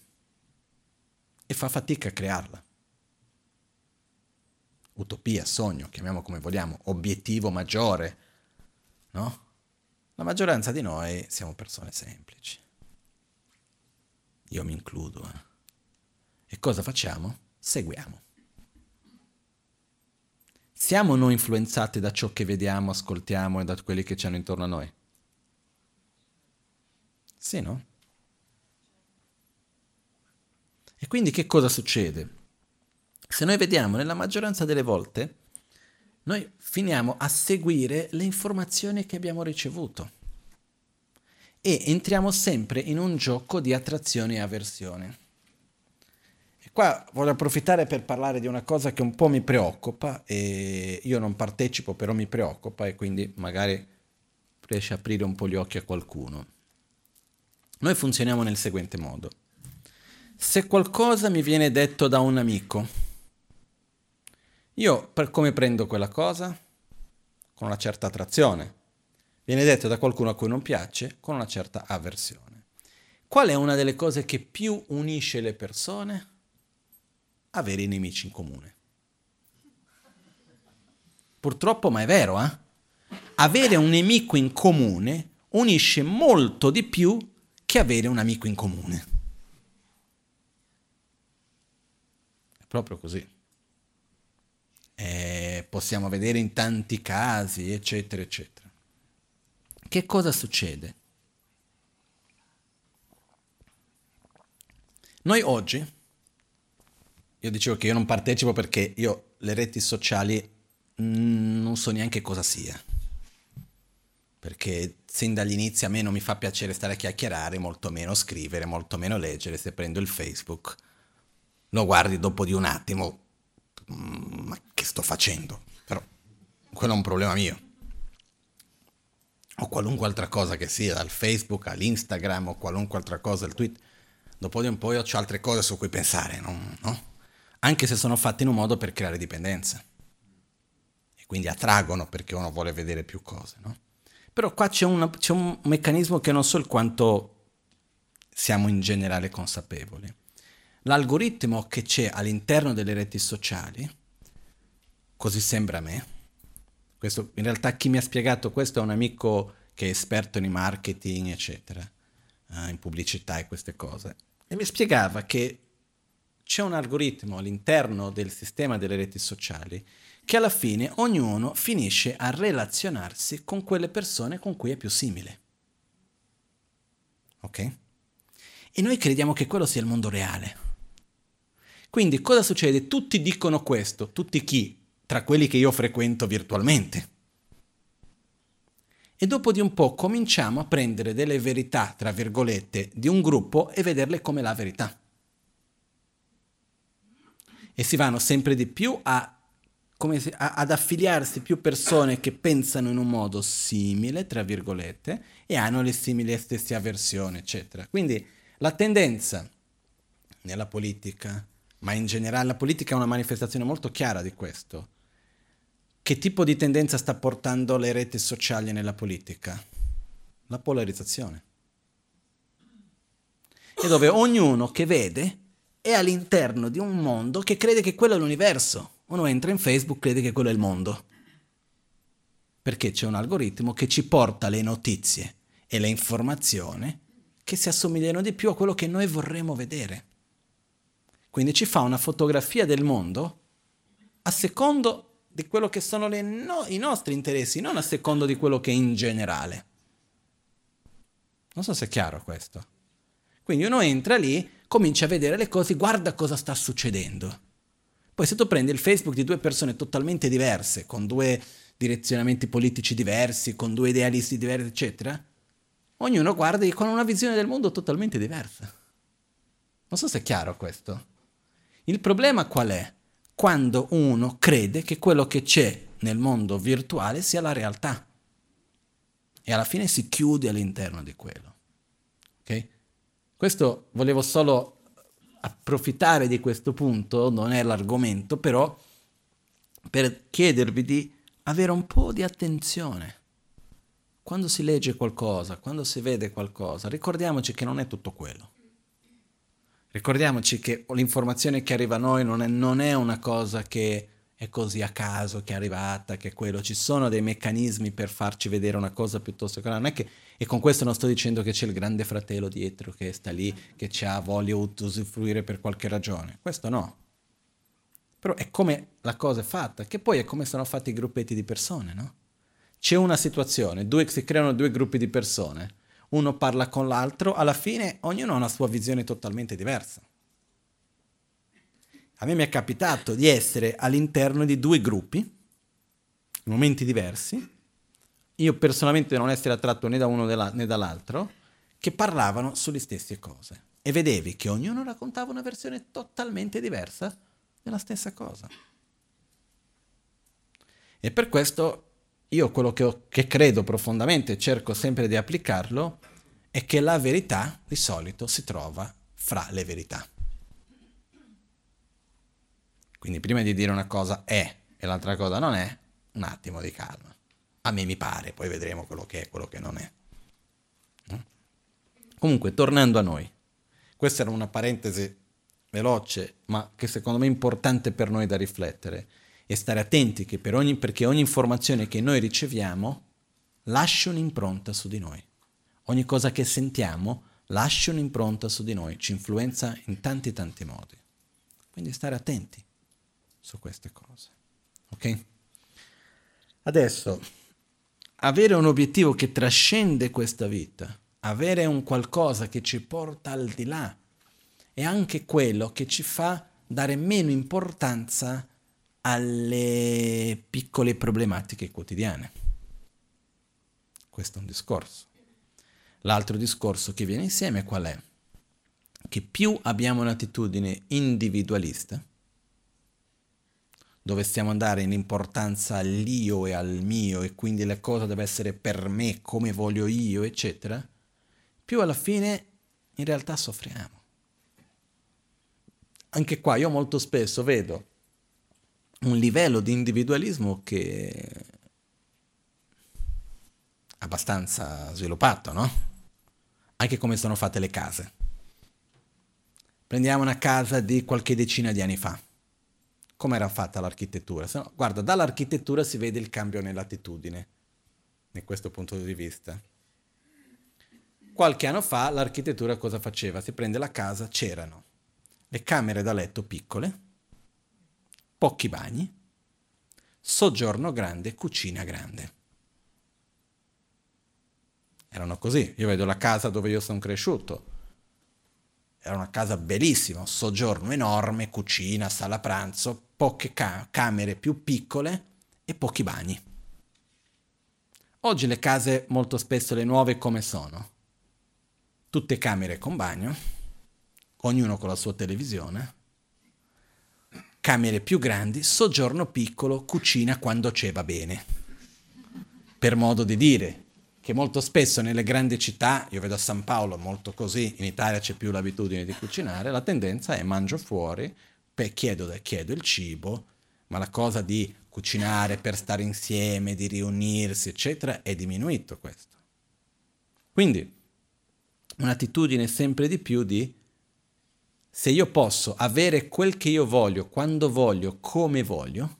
e fa fatica a crearla. Utopia, sogno, chiamiamo come vogliamo, obiettivo maggiore, no? La maggioranza di noi siamo persone semplici. Io mi includo. Eh. E cosa facciamo? Seguiamo. Siamo noi influenzati da ciò che vediamo, ascoltiamo e da quelli che ci hanno intorno a noi? Sì, no? E quindi che cosa succede? Se noi vediamo nella maggioranza delle volte, noi finiamo a seguire le informazioni che abbiamo ricevuto e entriamo sempre in un gioco di attrazione e avversione. Qua voglio approfittare per parlare di una cosa che un po' mi preoccupa e io non partecipo, però mi preoccupa e quindi magari riesce a aprire un po' gli occhi a qualcuno. Noi funzioniamo nel seguente modo. Se qualcosa mi viene detto da un amico, io per come prendo quella cosa? Con una certa attrazione. Viene detto da qualcuno a cui non piace, con una certa avversione. Qual è una delle cose che più unisce le persone? Avere i nemici in comune. Purtroppo, ma è vero, eh? Avere un nemico in comune unisce molto di più che avere un amico in comune. È proprio così. Eh, possiamo vedere in tanti casi, eccetera, eccetera. Che cosa succede? Noi oggi io dicevo che io non partecipo perché io le reti sociali mm, non so neanche cosa sia. Perché sin dagli inizi a me non mi fa piacere stare a chiacchierare, molto meno scrivere, molto meno leggere. Se prendo il Facebook, lo guardi dopo di un attimo, mm, ma che sto facendo? Però quello è un problema mio. O qualunque altra cosa che sia, dal Facebook all'Instagram o qualunque altra cosa, il tweet. Dopo di un po' io ho altre cose su cui pensare, no? no? Anche se sono fatte in un modo per creare dipendenza. E quindi attraggono perché uno vuole vedere più cose, no? Però qua c'è, una, c'è un meccanismo che non so il quanto siamo in generale consapevoli. L'algoritmo che c'è all'interno delle reti sociali, così sembra a me, questo, in realtà chi mi ha spiegato questo è un amico che è esperto in marketing, eccetera, eh, in pubblicità e queste cose, e mi spiegava che c'è un algoritmo all'interno del sistema delle reti sociali che alla fine ognuno finisce a relazionarsi con quelle persone con cui è più simile. Ok? E noi crediamo che quello sia il mondo reale. Quindi cosa succede? Tutti dicono questo, tutti chi? Tra quelli che io frequento virtualmente. E dopo di un po' cominciamo a prendere delle verità, tra virgolette, di un gruppo e vederle come la verità e si vanno sempre di più a se, a, ad affiliarsi più persone che pensano in un modo simile, tra virgolette, e hanno le simili stesse avversioni, eccetera. Quindi la tendenza nella politica, ma in generale la politica è una manifestazione molto chiara di questo. Che tipo di tendenza sta portando le reti sociali nella politica? La polarizzazione. E dove ognuno che vede è all'interno di un mondo che crede che quello è l'universo. Uno entra in Facebook e crede che quello è il mondo. Perché c'è un algoritmo che ci porta le notizie e le informazioni che si assomigliano di più a quello che noi vorremmo vedere. Quindi ci fa una fotografia del mondo a secondo di quello che sono no- i nostri interessi, non a secondo di quello che è in generale. Non so se è chiaro questo. Quindi uno entra lì cominci a vedere le cose, guarda cosa sta succedendo. Poi se tu prendi il Facebook di due persone totalmente diverse, con due direzionamenti politici diversi, con due idealisti diversi, eccetera, ognuno guarda con una visione del mondo totalmente diversa. Non so se è chiaro questo. Il problema qual è? Quando uno crede che quello che c'è nel mondo virtuale sia la realtà e alla fine si chiude all'interno di quello. Questo volevo solo approfittare di questo punto, non è l'argomento, però per chiedervi di avere un po' di attenzione. Quando si legge qualcosa, quando si vede qualcosa, ricordiamoci che non è tutto quello. Ricordiamoci che l'informazione che arriva a noi non è, non è una cosa che è così a caso che è arrivata, che è quello. Ci sono dei meccanismi per farci vedere una cosa piuttosto che una. Non è che, e con questo non sto dicendo che c'è il grande fratello dietro che sta lì, che ha voglia di usufruire per qualche ragione. Questo no. Però è come la cosa è fatta, che poi è come sono fatti i gruppetti di persone, no? C'è una situazione, due, si creano due gruppi di persone, uno parla con l'altro, alla fine ognuno ha una sua visione totalmente diversa. A me mi è capitato di essere all'interno di due gruppi, in momenti diversi, io personalmente non essere attratto né da uno né dall'altro, che parlavano sulle stesse cose. E vedevi che ognuno raccontava una versione totalmente diversa della stessa cosa. E per questo io quello che, ho, che credo profondamente cerco sempre di applicarlo è che la verità di solito si trova fra le verità. Quindi prima di dire una cosa è e l'altra cosa non è, un attimo di calma. A me mi pare, poi vedremo quello che è, quello che non è. Comunque, tornando a noi, questa era una parentesi veloce, ma che secondo me è importante per noi da riflettere e stare attenti che per ogni, perché ogni informazione che noi riceviamo lascia un'impronta su di noi. Ogni cosa che sentiamo lascia un'impronta su di noi, ci influenza in tanti tanti modi. Quindi stare attenti su queste cose. Ok? Adesso, avere un obiettivo che trascende questa vita, avere un qualcosa che ci porta al di là, è anche quello che ci fa dare meno importanza alle piccole problematiche quotidiane. Questo è un discorso. L'altro discorso che viene insieme qual è? Che più abbiamo un'attitudine individualista, dove stiamo andare in importanza all'io e al mio e quindi la cosa deve essere per me come voglio io, eccetera, più alla fine in realtà soffriamo. Anche qua io molto spesso vedo un livello di individualismo che è abbastanza sviluppato, no? Anche come sono fatte le case. Prendiamo una casa di qualche decina di anni fa come era fatta l'architettura. No, guarda, dall'architettura si vede il cambio nell'attitudine, da questo punto di vista. Qualche anno fa l'architettura cosa faceva? Si prende la casa, c'erano le camere da letto piccole, pochi bagni, soggiorno grande, cucina grande. Erano così. Io vedo la casa dove io sono cresciuto era una casa bellissima, un soggiorno enorme, cucina, sala pranzo, poche ca- camere più piccole e pochi bagni. Oggi le case, molto spesso le nuove come sono? Tutte camere con bagno, ognuno con la sua televisione, camere più grandi, soggiorno piccolo, cucina quando c'è va bene. Per modo di dire, che molto spesso nelle grandi città, io vedo a San Paolo molto così, in Italia c'è più l'abitudine di cucinare, la tendenza è mangio fuori, chiedo, chiedo il cibo, ma la cosa di cucinare per stare insieme, di riunirsi, eccetera, è diminuito questo. Quindi un'attitudine sempre di più di se io posso avere quel che io voglio, quando voglio, come voglio,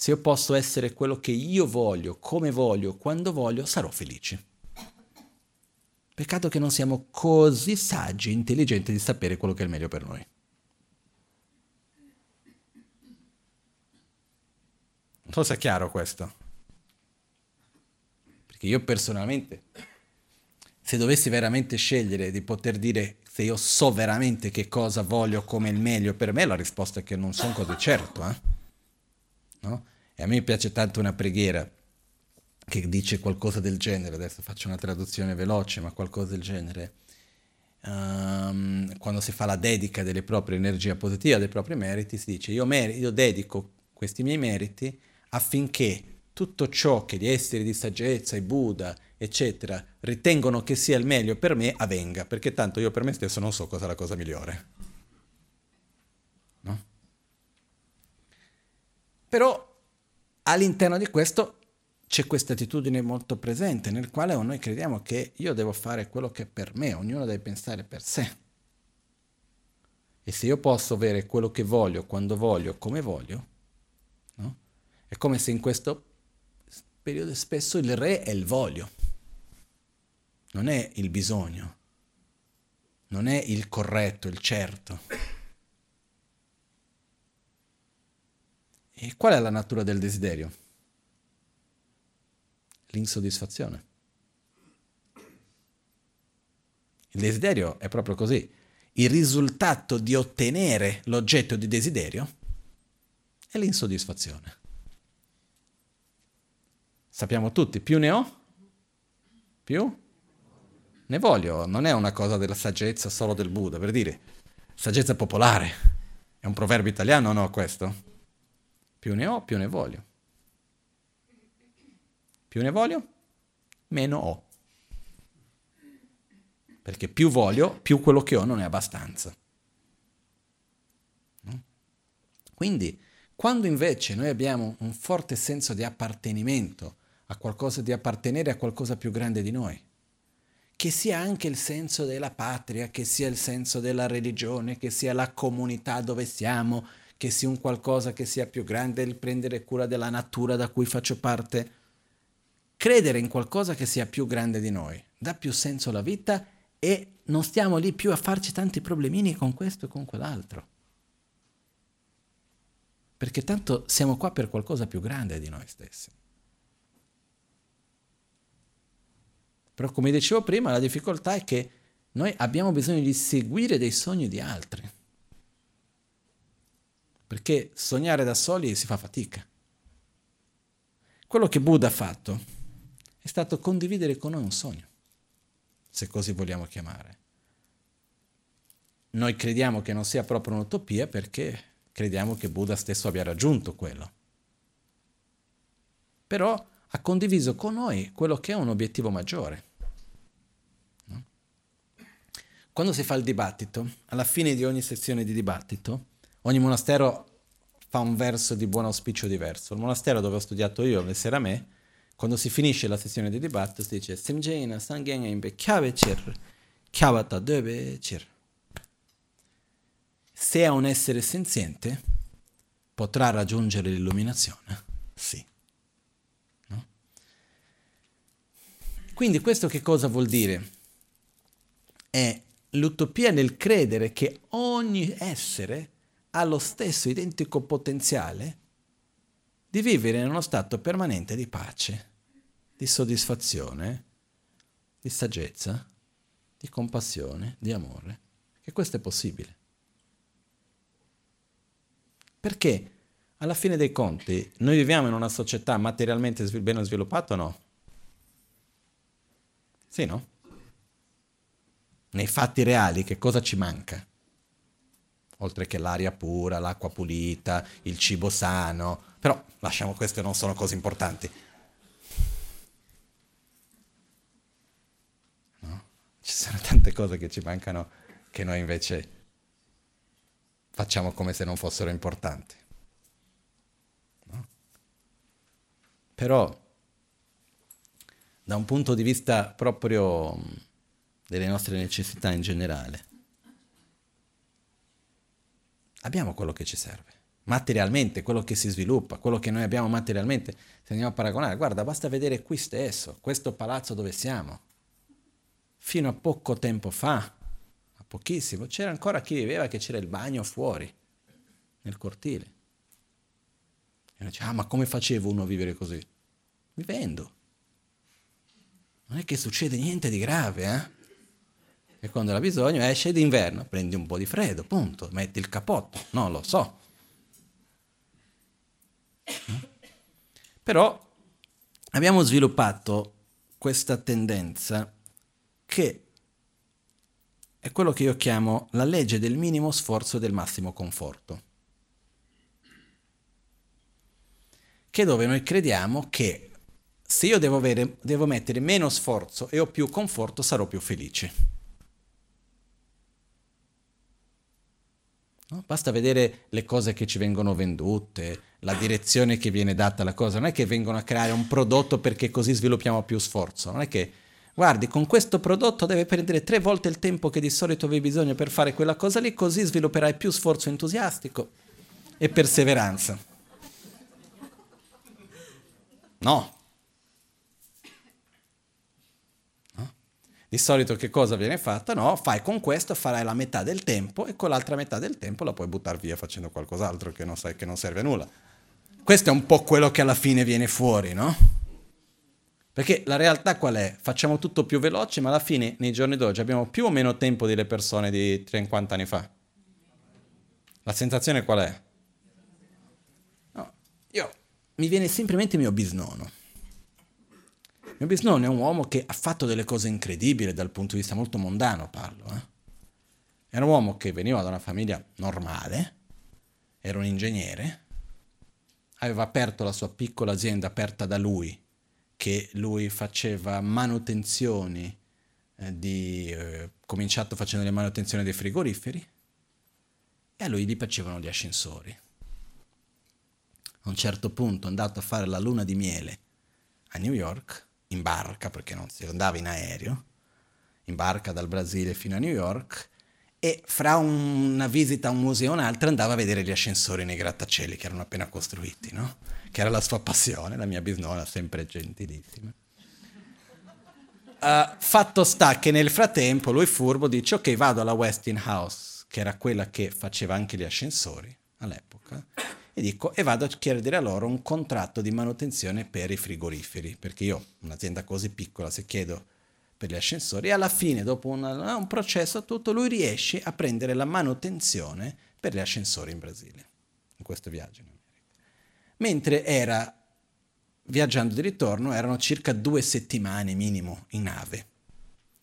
se io posso essere quello che io voglio, come voglio, quando voglio, sarò felice. Peccato che non siamo così saggi e intelligenti di sapere quello che è il meglio per noi. Non so se è chiaro questo. Perché io personalmente, se dovessi veramente scegliere di poter dire se io so veramente che cosa voglio come il meglio per me, la risposta è che non sono così certo. Eh? No? E a me piace tanto una preghiera che dice qualcosa del genere, adesso faccio una traduzione veloce, ma qualcosa del genere. Um, quando si fa la dedica delle proprie energie positive, dei propri meriti, si dice io, mer- io dedico questi miei meriti affinché tutto ciò che gli esseri di saggezza, i Buddha, eccetera, ritengono che sia il meglio per me, avvenga, perché tanto io per me stesso non so cosa è la cosa migliore. No? Però all'interno di questo c'è questa attitudine molto presente, nel quale noi crediamo che io devo fare quello che è per me, ognuno deve pensare per sé. E se io posso avere quello che voglio, quando voglio, come voglio, è come se in questo periodo spesso il re è il voglio, non è il bisogno, non è il corretto, il certo. E qual è la natura del desiderio? L'insoddisfazione. Il desiderio è proprio così. Il risultato di ottenere l'oggetto di desiderio è l'insoddisfazione. Sappiamo tutti, più ne ho, più ne voglio. Non è una cosa della saggezza solo del Buddha, per dire, saggezza popolare. È un proverbio italiano o no questo? Più ne ho, più ne voglio. Più ne voglio, meno ho. Perché più voglio, più quello che ho non è abbastanza. Quindi, quando invece noi abbiamo un forte senso di appartenimento a qualcosa di appartenere a qualcosa più grande di noi. Che sia anche il senso della patria, che sia il senso della religione, che sia la comunità dove siamo, che sia un qualcosa che sia più grande, il prendere cura della natura da cui faccio parte. Credere in qualcosa che sia più grande di noi dà più senso alla vita e non stiamo lì più a farci tanti problemini con questo e con quell'altro. Perché tanto siamo qua per qualcosa più grande di noi stessi. Però come dicevo prima, la difficoltà è che noi abbiamo bisogno di seguire dei sogni di altri. Perché sognare da soli si fa fatica. Quello che Buddha ha fatto è stato condividere con noi un sogno, se così vogliamo chiamare. Noi crediamo che non sia proprio un'utopia perché crediamo che Buddha stesso abbia raggiunto quello. Però ha condiviso con noi quello che è un obiettivo maggiore. quando si fa il dibattito, alla fine di ogni sezione di dibattito, ogni monastero fa un verso di buon auspicio diverso. Il monastero dove ho studiato io, a me, quando si finisce la sessione di dibattito si dice Simjena Sangyen Imbe Chiavata Dove Chir. Se è un essere senziente, potrà raggiungere l'illuminazione? Sì. No? Quindi questo che cosa vuol dire? È l'utopia nel credere che ogni essere ha lo stesso identico potenziale di vivere in uno stato permanente di pace, di soddisfazione, di saggezza, di compassione, di amore. E questo è possibile. Perché alla fine dei conti noi viviamo in una società materialmente ben sviluppata o no? Sì, no? nei fatti reali che cosa ci manca? Oltre che l'aria pura, l'acqua pulita, il cibo sano, però lasciamo queste non sono cose importanti. No? Ci sono tante cose che ci mancano che noi invece facciamo come se non fossero importanti. No? Però da un punto di vista proprio delle nostre necessità in generale, abbiamo quello che ci serve. Materialmente, quello che si sviluppa, quello che noi abbiamo materialmente, se andiamo a paragonare, guarda, basta vedere qui stesso, questo palazzo dove siamo. Fino a poco tempo fa, a pochissimo, c'era ancora chi viveva che c'era il bagno fuori, nel cortile. E dice, ah, ma come facevo uno a vivere così? Vivendo. Non è che succede niente di grave, eh? E quando ha bisogno esce d'inverno, prendi un po' di freddo, punto, metti il capotto, non lo so. Però abbiamo sviluppato questa tendenza che è quello che io chiamo la legge del minimo sforzo e del massimo conforto. Che dove noi crediamo che se io devo, avere, devo mettere meno sforzo e ho più conforto sarò più felice. No? Basta vedere le cose che ci vengono vendute, la direzione che viene data alla cosa. Non è che vengono a creare un prodotto perché così sviluppiamo più sforzo. Non è che, guardi, con questo prodotto deve prendere tre volte il tempo che di solito avevi bisogno per fare quella cosa lì, così svilupperai più sforzo entusiastico e perseveranza. No, Di solito che cosa viene fatto? No, fai con questo, farai la metà del tempo e con l'altra metà del tempo la puoi buttare via facendo qualcos'altro che non sai che non serve a nulla. Questo è un po' quello che alla fine viene fuori, no? Perché la realtà qual è? Facciamo tutto più veloce, ma alla fine nei giorni d'oggi abbiamo più o meno tempo delle persone di 50 anni fa. La sensazione qual è? No, io mi viene semplicemente mio bisnonno. Mio bisnonno è un uomo che ha fatto delle cose incredibili dal punto di vista molto mondano, parlo. Eh? Era un uomo che veniva da una famiglia normale, era un ingegnere, aveva aperto la sua piccola azienda aperta da lui, che lui faceva manutenzioni, eh, di, eh, cominciato facendo le manutenzioni dei frigoriferi, e a lui gli piacevano gli ascensori. A un certo punto è andato a fare la luna di miele a New York in barca, perché non si andava in aereo, in barca dal Brasile fino a New York, e fra una visita a un museo e un'altra andava a vedere gli ascensori nei grattacieli che erano appena costruiti, no? Che era la sua passione, la mia bisnonna, sempre gentilissima. Uh, fatto sta che nel frattempo lui furbo dice ok vado alla Westinghouse, che era quella che faceva anche gli ascensori all'epoca, e dico e vado a chiedere a loro un contratto di manutenzione per i frigoriferi, perché io, un'azienda così piccola, se chiedo per gli ascensori, alla fine, dopo una, un processo tutto, lui riesce a prendere la manutenzione per gli ascensori in Brasile, in questo viaggio in America. Mentre era viaggiando di ritorno, erano circa due settimane minimo in nave.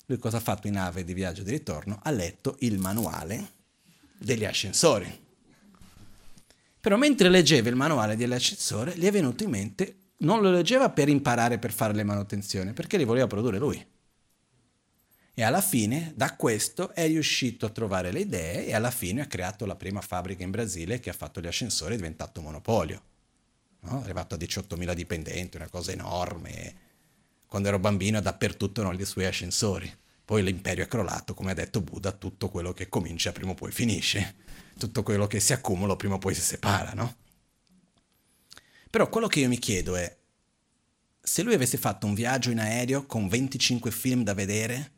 Lui cosa ha fatto in nave di viaggio di ritorno? Ha letto il manuale degli ascensori però mentre leggeva il manuale dell'ascensore gli è venuto in mente, non lo leggeva per imparare per fare le manutenzioni, perché li voleva produrre lui. E alla fine, da questo, è riuscito a trovare le idee e alla fine ha creato la prima fabbrica in Brasile che ha fatto gli ascensori, è diventato monopolio. No? È arrivato a 18.000 dipendenti, una cosa enorme. Quando ero bambino dappertutto erano i suoi ascensori. Poi l'imperio è crollato, come ha detto Buddha, tutto quello che comincia prima o poi finisce tutto quello che si accumula prima o poi si separa, no? Però quello che io mi chiedo è, se lui avesse fatto un viaggio in aereo con 25 film da vedere,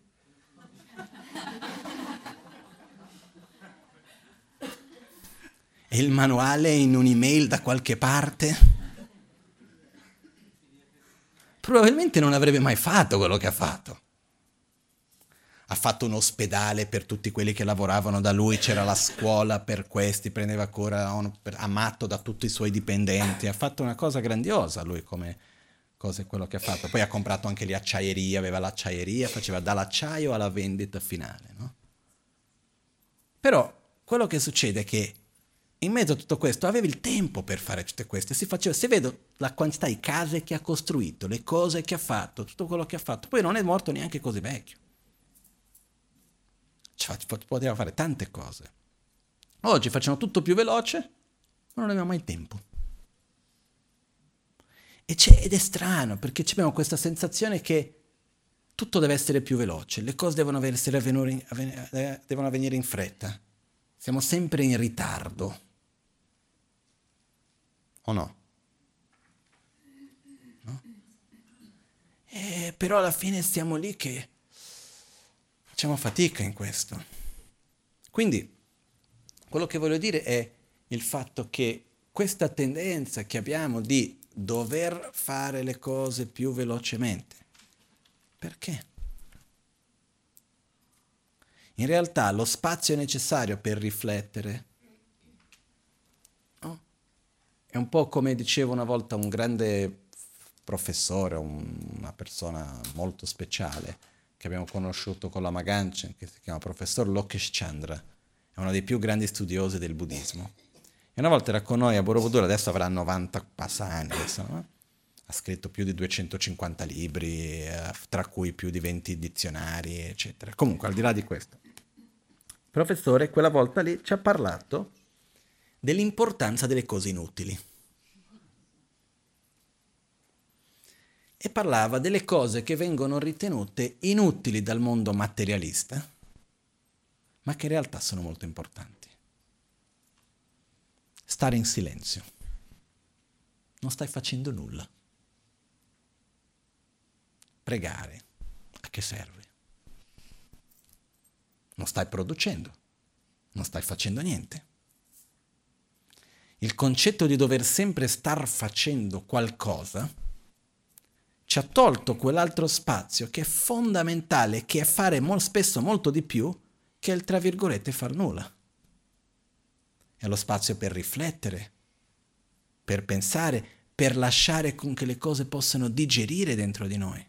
e il manuale in un'email da qualche parte, probabilmente non avrebbe mai fatto quello che ha fatto ha fatto un ospedale per tutti quelli che lavoravano da lui, c'era la scuola per questi, prendeva cura amato da tutti i suoi dipendenti, ha fatto una cosa grandiosa lui come cosa è quello che ha fatto. Poi ha comprato anche le acciaierie, aveva l'acciaieria, faceva dall'acciaio alla vendita finale. No? Però quello che succede è che in mezzo a tutto questo avevi il tempo per fare tutte queste, si faceva, se vedo la quantità di case che ha costruito, le cose che ha fatto, tutto quello che ha fatto, poi non è morto neanche così vecchio. Poteva fare tante cose. Oggi facciamo tutto più veloce, ma non abbiamo mai tempo. ed è strano, perché abbiamo questa sensazione che tutto deve essere più veloce, le cose devono, avvenire, eh, devono avvenire in fretta. Siamo sempre in ritardo. O no? no? Eh, però alla fine stiamo lì che facciamo fatica in questo. Quindi, quello che voglio dire è il fatto che questa tendenza che abbiamo di dover fare le cose più velocemente, perché? In realtà lo spazio necessario per riflettere no? è un po' come diceva una volta un grande professore, un, una persona molto speciale che abbiamo conosciuto con la Maganchen, che si chiama professor Lokesh Chandra, è uno dei più grandi studiosi del buddismo. E una volta era con noi a Borobudur, adesso avrà 90 passani, adesso, no? ha scritto più di 250 libri, eh, tra cui più di 20 dizionari, eccetera. Comunque, al di là di questo, il professore quella volta lì ci ha parlato dell'importanza delle cose inutili. E parlava delle cose che vengono ritenute inutili dal mondo materialista, ma che in realtà sono molto importanti. Stare in silenzio. Non stai facendo nulla pregare, a che serve? Non stai producendo, non stai facendo niente. Il concetto di dover sempre star facendo qualcosa ci ha tolto quell'altro spazio che è fondamentale, che è fare molto spesso molto di più che il tra virgolette far nulla. È lo spazio per riflettere, per pensare, per lasciare con che le cose possano digerire dentro di noi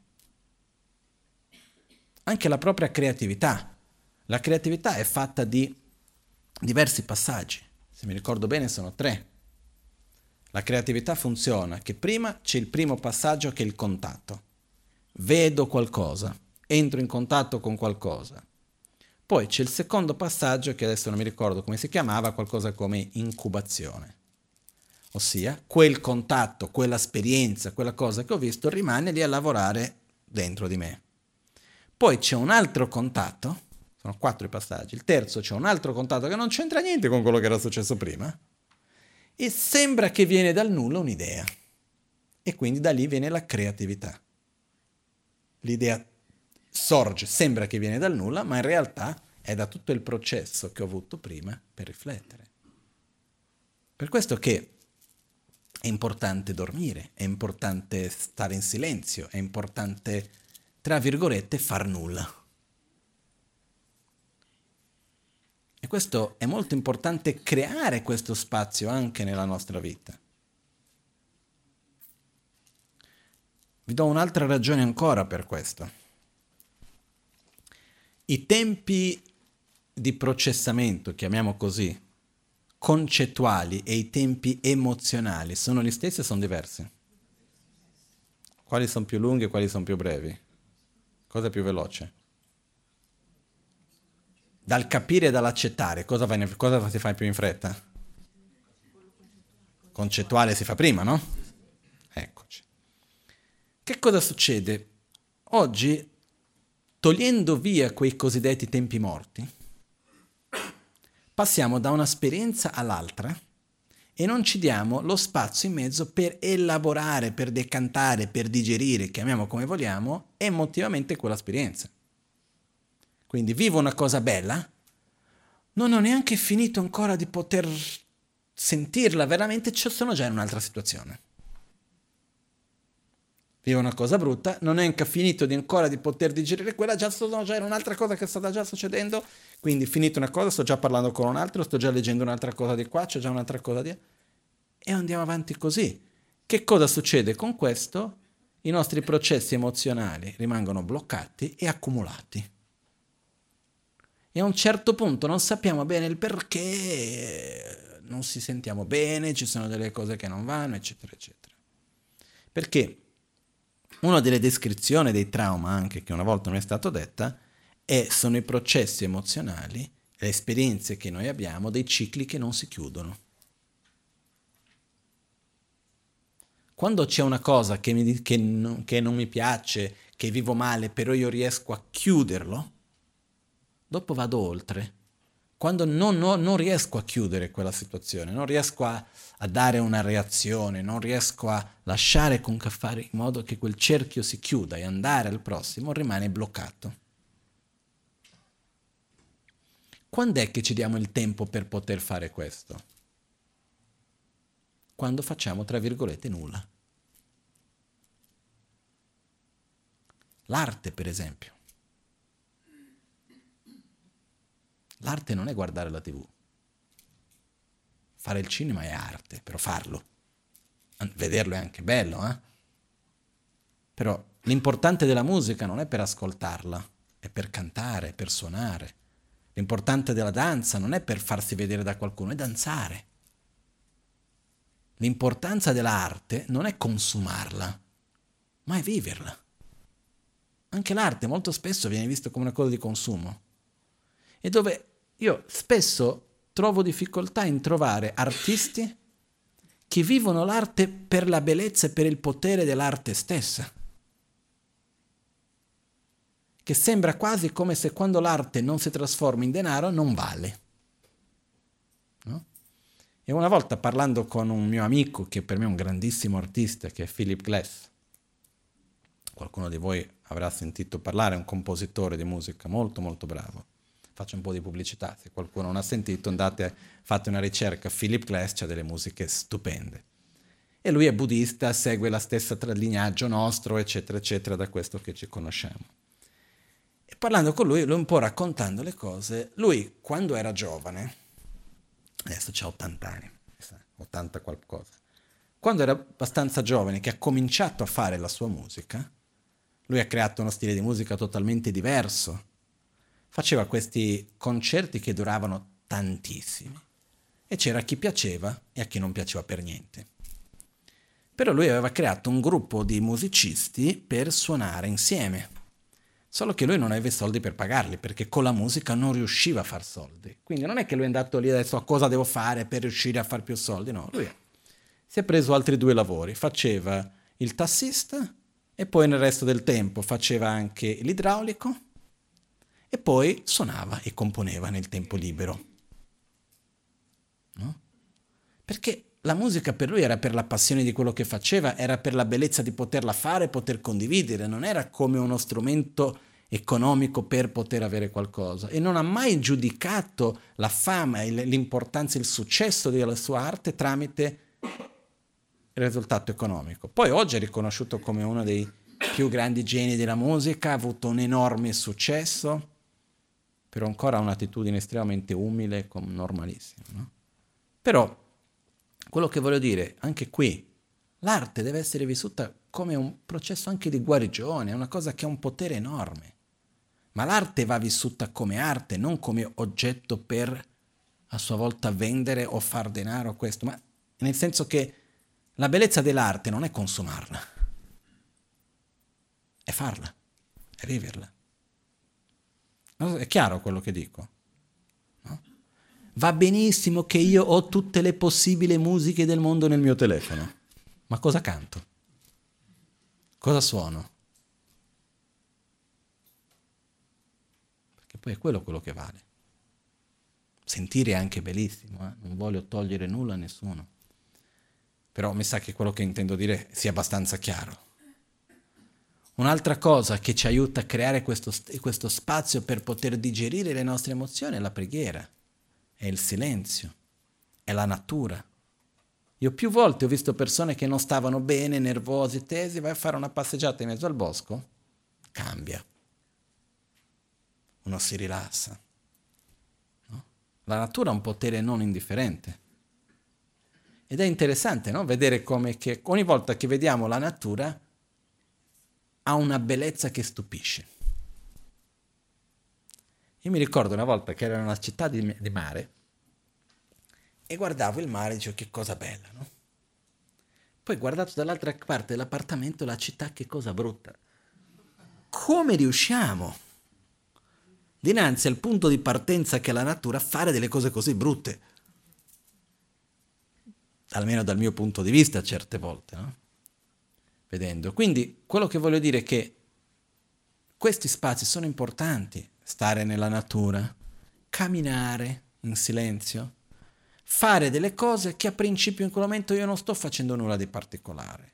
anche la propria creatività. La creatività è fatta di diversi passaggi. Se mi ricordo bene sono tre. La creatività funziona che prima c'è il primo passaggio che è il contatto. Vedo qualcosa, entro in contatto con qualcosa. Poi c'è il secondo passaggio che adesso non mi ricordo come si chiamava, qualcosa come incubazione. Ossia, quel contatto, quella esperienza, quella cosa che ho visto rimane lì a lavorare dentro di me. Poi c'è un altro contatto, sono quattro i passaggi, il terzo c'è un altro contatto che non c'entra niente con quello che era successo prima, e sembra che viene dal nulla un'idea. E quindi da lì viene la creatività. L'idea sorge, sembra che viene dal nulla, ma in realtà è da tutto il processo che ho avuto prima per riflettere. Per questo che è importante dormire, è importante stare in silenzio, è importante tra virgolette, far nulla. E questo è molto importante creare questo spazio anche nella nostra vita. Vi do un'altra ragione ancora per questo. I tempi di processamento, chiamiamo così, concettuali e i tempi emozionali sono gli stessi o sono diversi? Quali sono più lunghi e quali sono più brevi? Cosa è più veloce? Dal capire e dall'accettare, cosa, in, cosa si fa più in fretta? Concettuale si fa prima, no? Eccoci. Che cosa succede? Oggi, togliendo via quei cosiddetti tempi morti, passiamo da un'esperienza all'altra e non ci diamo lo spazio in mezzo per elaborare, per decantare, per digerire, chiamiamo come vogliamo, emotivamente quell'esperienza. Quindi vivo una cosa bella, non ho neanche finito ancora di poter sentirla veramente, sono già in un'altra situazione. Vivo una cosa brutta, non ho neanche finito di ancora di poter digerire quella, già sono già in un'altra cosa che sta già succedendo, quindi finito una cosa, sto già parlando con un altro, sto già leggendo un'altra cosa di qua, c'è già un'altra cosa di... E andiamo avanti così. Che cosa succede con questo? I nostri processi emozionali rimangono bloccati e accumulati. E a un certo punto non sappiamo bene il perché, non si sentiamo bene, ci sono delle cose che non vanno, eccetera, eccetera. Perché una delle descrizioni dei trauma, anche che una volta non è stato detta, è, sono i processi emozionali, le esperienze che noi abbiamo, dei cicli che non si chiudono. Quando c'è una cosa che, mi, che, non, che non mi piace, che vivo male, però io riesco a chiuderlo, dopo vado oltre. Quando non, non, non riesco a chiudere quella situazione, non riesco a, a, dare una reazione, non riesco a lasciare concaffare in modo che quel cerchio si chiuda e andare al prossimo, rimane bloccato. Quando è che ci diamo il tempo per poter fare questo? Quando facciamo, tra virgolette, nulla. L'arte, per esempio. L'arte non è guardare la tv. Fare il cinema è arte, però farlo. Vederlo è anche bello, eh? Però l'importante della musica non è per ascoltarla, è per cantare, per suonare. L'importante della danza non è per farsi vedere da qualcuno, è danzare. L'importanza dell'arte non è consumarla, ma è viverla. Anche l'arte molto spesso viene vista come una cosa di consumo. E dove io spesso trovo difficoltà in trovare artisti che vivono l'arte per la bellezza e per il potere dell'arte stessa. Che sembra quasi come se quando l'arte non si trasforma in denaro non vale. No? E una volta parlando con un mio amico, che per me è un grandissimo artista, che è Philip Glass, qualcuno di voi avrà sentito parlare, è un compositore di musica molto molto bravo faccio un po' di pubblicità, se qualcuno non ha sentito andate, fate una ricerca, Philip Glass ha delle musiche stupende. E lui è buddista, segue la stessa lignaggio nostro, eccetera, eccetera, da questo che ci conosciamo. E parlando con lui, lui un po' raccontando le cose, lui quando era giovane, adesso ha 80 anni, 80 qualcosa, quando era abbastanza giovane, che ha cominciato a fare la sua musica, lui ha creato uno stile di musica totalmente diverso, faceva questi concerti che duravano tantissimi. E c'era chi piaceva e a chi non piaceva per niente. Però lui aveva creato un gruppo di musicisti per suonare insieme, solo che lui non aveva soldi per pagarli perché con la musica non riusciva a far soldi. Quindi non è che lui è andato lì adesso a cosa devo fare per riuscire a fare più soldi, no, lui si è preso altri due lavori, faceva il tassista e poi nel resto del tempo faceva anche l'idraulico e poi suonava e componeva nel tempo libero. No? Perché la musica per lui era per la passione di quello che faceva, era per la bellezza di poterla fare, poter condividere, non era come uno strumento economico per poter avere qualcosa e non ha mai giudicato la fama, l'importanza, il successo della sua arte tramite il risultato economico. Poi oggi è riconosciuto come uno dei più grandi geni della musica, ha avuto un enorme successo, però ancora ha un'attitudine estremamente umile, normalissima. No? Però quello che voglio dire, anche qui, l'arte deve essere vissuta come un processo anche di guarigione, è una cosa che ha un potere enorme. Ma l'arte va vissuta come arte, non come oggetto per a sua volta vendere o far denaro questo, ma nel senso che la bellezza dell'arte non è consumarla, è farla, è viverla. È chiaro quello che dico? No? Va benissimo che io ho tutte le possibili musiche del mondo nel mio telefono, ma cosa canto? Cosa suono? Perché poi è quello quello che vale. Sentire è anche bellissimo, eh? non voglio togliere nulla a nessuno. Però mi sa che quello che intendo dire sia abbastanza chiaro. Un'altra cosa che ci aiuta a creare questo, questo spazio per poter digerire le nostre emozioni è la preghiera, è il silenzio, è la natura. Io più volte ho visto persone che non stavano bene, nervosi, tesi, vai a fare una passeggiata in mezzo al bosco, cambia. Uno si rilassa. No? La natura ha un potere non indifferente. Ed è interessante no? vedere come ogni volta che vediamo la natura ha una bellezza che stupisce. Io mi ricordo una volta che ero in una città di, di mare e guardavo il mare e dicevo che cosa bella, no? Poi guardato dall'altra parte dell'appartamento la città che cosa brutta. Come riusciamo, dinanzi al punto di partenza che è la natura, a fare delle cose così brutte? Almeno dal mio punto di vista certe volte, no? Vedendo. Quindi quello che voglio dire è che questi spazi sono importanti, stare nella natura, camminare in silenzio, fare delle cose che a principio in quel momento io non sto facendo nulla di particolare.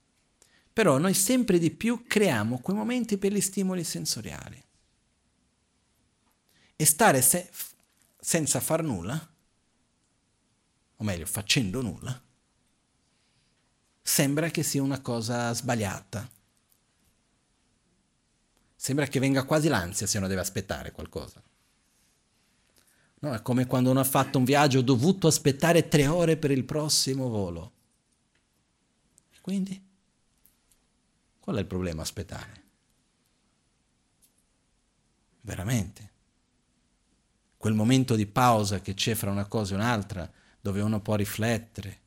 Però noi sempre di più creiamo quei momenti per gli stimoli sensoriali. E stare se- senza far nulla, o meglio facendo nulla, sembra che sia una cosa sbagliata. Sembra che venga quasi l'ansia se uno deve aspettare qualcosa. No, è come quando uno ha fatto un viaggio, ho dovuto aspettare tre ore per il prossimo volo. Quindi, qual è il problema aspettare? Veramente. Quel momento di pausa che c'è fra una cosa e un'altra, dove uno può riflettere,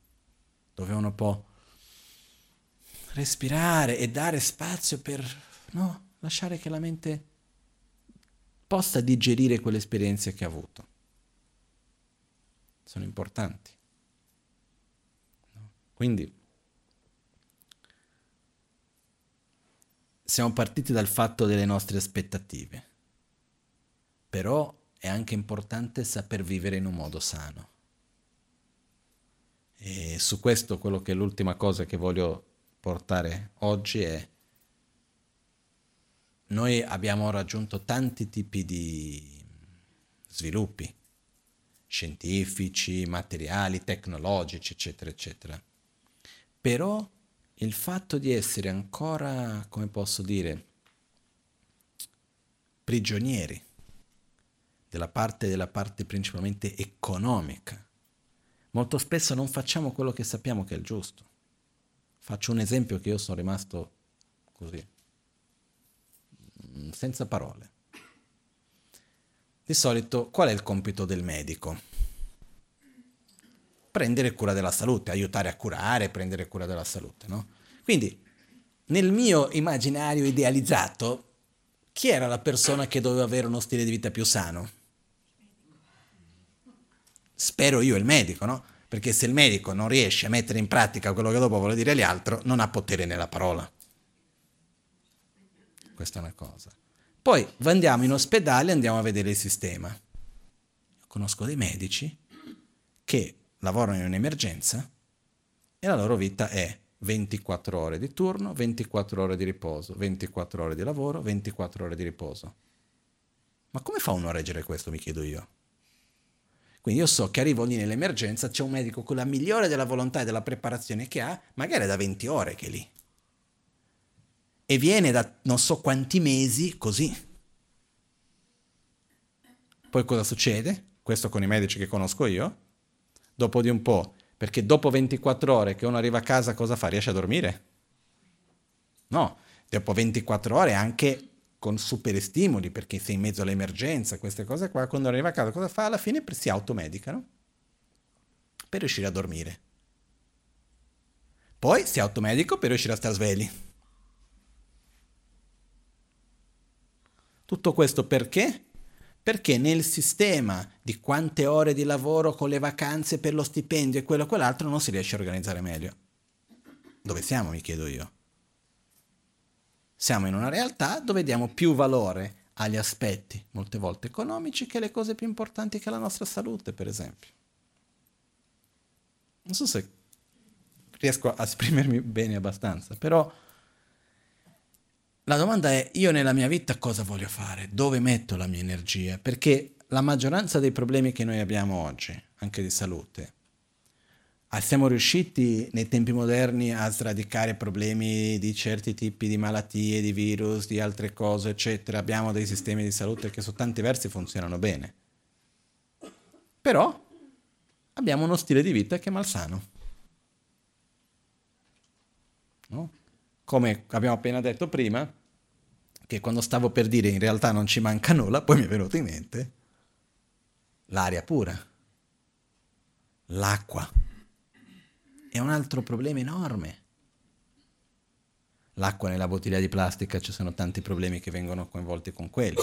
dove uno può respirare e dare spazio per no, lasciare che la mente possa digerire quell'esperienza che ha avuto sono importanti. Quindi siamo partiti dal fatto delle nostre aspettative, però è anche importante saper vivere in un modo sano. E su questo quello che è l'ultima cosa che voglio portare oggi è noi abbiamo raggiunto tanti tipi di sviluppi scientifici, materiali, tecnologici, eccetera, eccetera. Però il fatto di essere ancora, come posso dire, prigionieri della parte, della parte principalmente economica, molto spesso non facciamo quello che sappiamo che è il giusto. Faccio un esempio che io sono rimasto così, senza parole. Di solito qual è il compito del medico? Prendere cura della salute, aiutare a curare, prendere cura della salute, no? Quindi, nel mio immaginario idealizzato, chi era la persona che doveva avere uno stile di vita più sano? Spero io il medico, no? Perché se il medico non riesce a mettere in pratica quello che dopo vuole dire agli altri, non ha potere nella parola. Questa è una cosa. Poi andiamo in ospedale e andiamo a vedere il sistema. conosco dei medici che lavorano in un'emergenza e la loro vita è 24 ore di turno, 24 ore di riposo, 24 ore di lavoro, 24 ore di riposo. Ma come fa uno a reggere questo, mi chiedo io? Quindi io so che arrivo lì nell'emergenza, c'è un medico con la migliore della volontà e della preparazione che ha, magari è da 20 ore che è lì e viene da non so quanti mesi così. Poi cosa succede? Questo con i medici che conosco io. Dopo di un po', perché dopo 24 ore che uno arriva a casa cosa fa? Riesce a dormire? No, dopo 24 ore anche con super stimoli, perché sei in mezzo all'emergenza, queste cose qua, quando arriva a casa cosa fa? Alla fine si automedica, no? Per riuscire a dormire. Poi si automedico per riuscire a stare svegli. Tutto questo perché? Perché nel sistema di quante ore di lavoro con le vacanze per lo stipendio e quello e quell'altro non si riesce a organizzare meglio. Dove siamo, mi chiedo io? Siamo in una realtà dove diamo più valore agli aspetti, molte volte economici, che alle cose più importanti che la nostra salute, per esempio. Non so se riesco a esprimermi bene abbastanza, però la domanda è io nella mia vita cosa voglio fare? Dove metto la mia energia? Perché la maggioranza dei problemi che noi abbiamo oggi, anche di salute, siamo riusciti nei tempi moderni a sradicare problemi di certi tipi di malattie, di virus, di altre cose, eccetera. Abbiamo dei sistemi di salute che su tanti versi funzionano bene. Però abbiamo uno stile di vita che è malsano. No? Come abbiamo appena detto prima, che quando stavo per dire in realtà non ci manca nulla, poi mi è venuto in mente, l'aria pura, l'acqua. È un altro problema enorme. L'acqua nella bottiglia di plastica, ci sono tanti problemi che vengono coinvolti con quello.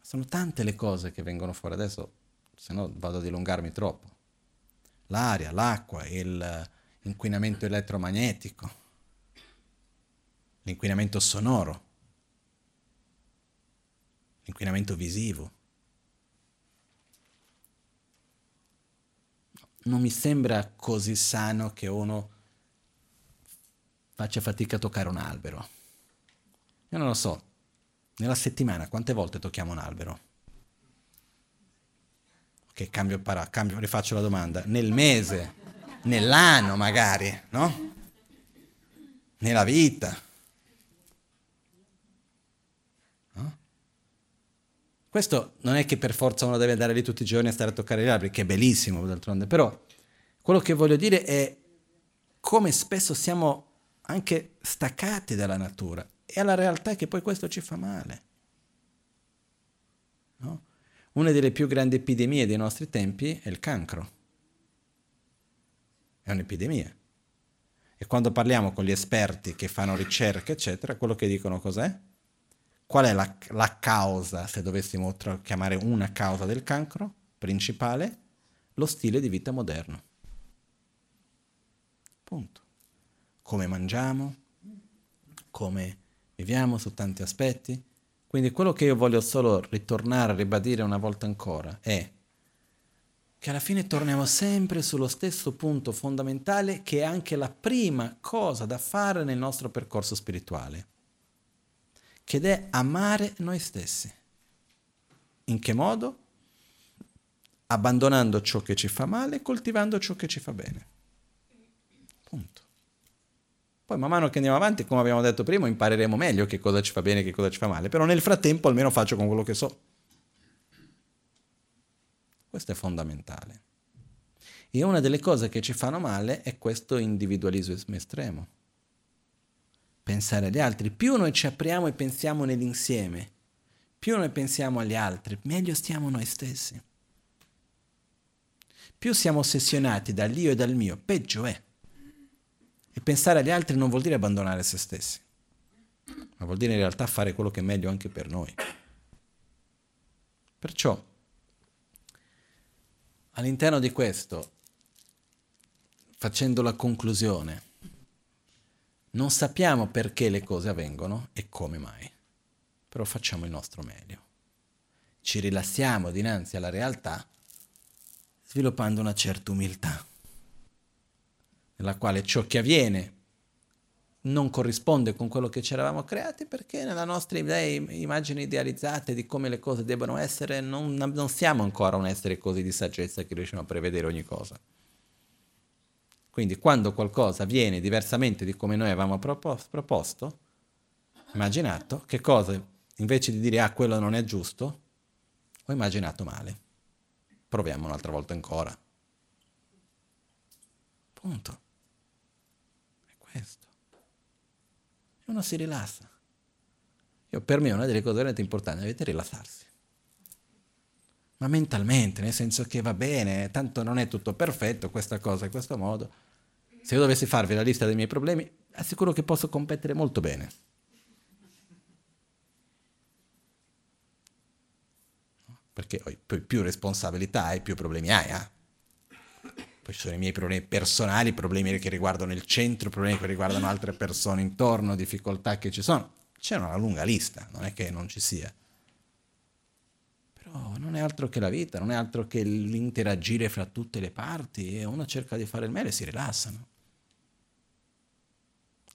Sono tante le cose che vengono fuori adesso, se no vado ad dilungarmi troppo. L'aria, l'acqua, l'inquinamento elettromagnetico, l'inquinamento sonoro, l'inquinamento visivo. Non mi sembra così sano che uno faccia fatica a toccare un albero. Io non lo so, nella settimana quante volte tocchiamo un albero? Che cambio, para, cambio, rifaccio la domanda. Nel mese, nell'anno magari, no? Nella vita. Questo non è che per forza uno deve andare lì tutti i giorni a stare a toccare gli alberi, che è bellissimo d'altronde, però quello che voglio dire è come spesso siamo anche staccati dalla natura. E la realtà che poi questo ci fa male. No? Una delle più grandi epidemie dei nostri tempi è il cancro. È un'epidemia. E quando parliamo con gli esperti che fanno ricerche, eccetera, quello che dicono cos'è? Qual è la, la causa, se dovessimo chiamare una causa del cancro principale? Lo stile di vita moderno. Punto come mangiamo, come viviamo su tanti aspetti. Quindi quello che io voglio solo ritornare a ribadire una volta ancora è che alla fine torniamo sempre sullo stesso punto fondamentale che è anche la prima cosa da fare nel nostro percorso spirituale, che è amare noi stessi. In che modo? Abbandonando ciò che ci fa male e coltivando ciò che ci fa bene. Punto. Poi man mano che andiamo avanti, come abbiamo detto prima, impareremo meglio che cosa ci fa bene e che cosa ci fa male, però nel frattempo almeno faccio con quello che so. Questo è fondamentale. E una delle cose che ci fanno male è questo individualismo estremo. Pensare agli altri. Più noi ci apriamo e pensiamo nell'insieme, più noi pensiamo agli altri, meglio stiamo noi stessi. Più siamo ossessionati dall'io e dal mio, peggio è. E pensare agli altri non vuol dire abbandonare se stessi, ma vuol dire in realtà fare quello che è meglio anche per noi. Perciò, all'interno di questo, facendo la conclusione, non sappiamo perché le cose avvengono e come mai, però facciamo il nostro meglio. Ci rilassiamo dinanzi alla realtà sviluppando una certa umiltà nella quale ciò che avviene non corrisponde con quello che ci eravamo creati perché nella nostra idea, immagini idealizzate di come le cose debbano essere non, non siamo ancora un essere così di saggezza che riusciamo a prevedere ogni cosa. Quindi quando qualcosa avviene diversamente di come noi avevamo proposto, immaginato, che cosa? Invece di dire ah quello non è giusto, ho immaginato male. Proviamo un'altra volta ancora. Punto questo. E uno si rilassa. Io, per me una delle cose veramente importanti è rilassarsi. Ma mentalmente, nel senso che va bene, tanto non è tutto perfetto, questa cosa in questo modo. Se io dovessi farvi la lista dei miei problemi, assicuro che posso competere molto bene. Perché più responsabilità hai, più problemi hai. Eh? poi ci sono i miei problemi personali, problemi che riguardano il centro, problemi che riguardano altre persone intorno, difficoltà che ci sono. C'è una lunga lista, non è che non ci sia. Però non è altro che la vita, non è altro che l'interagire fra tutte le parti e uno cerca di fare il meglio e si rilassano.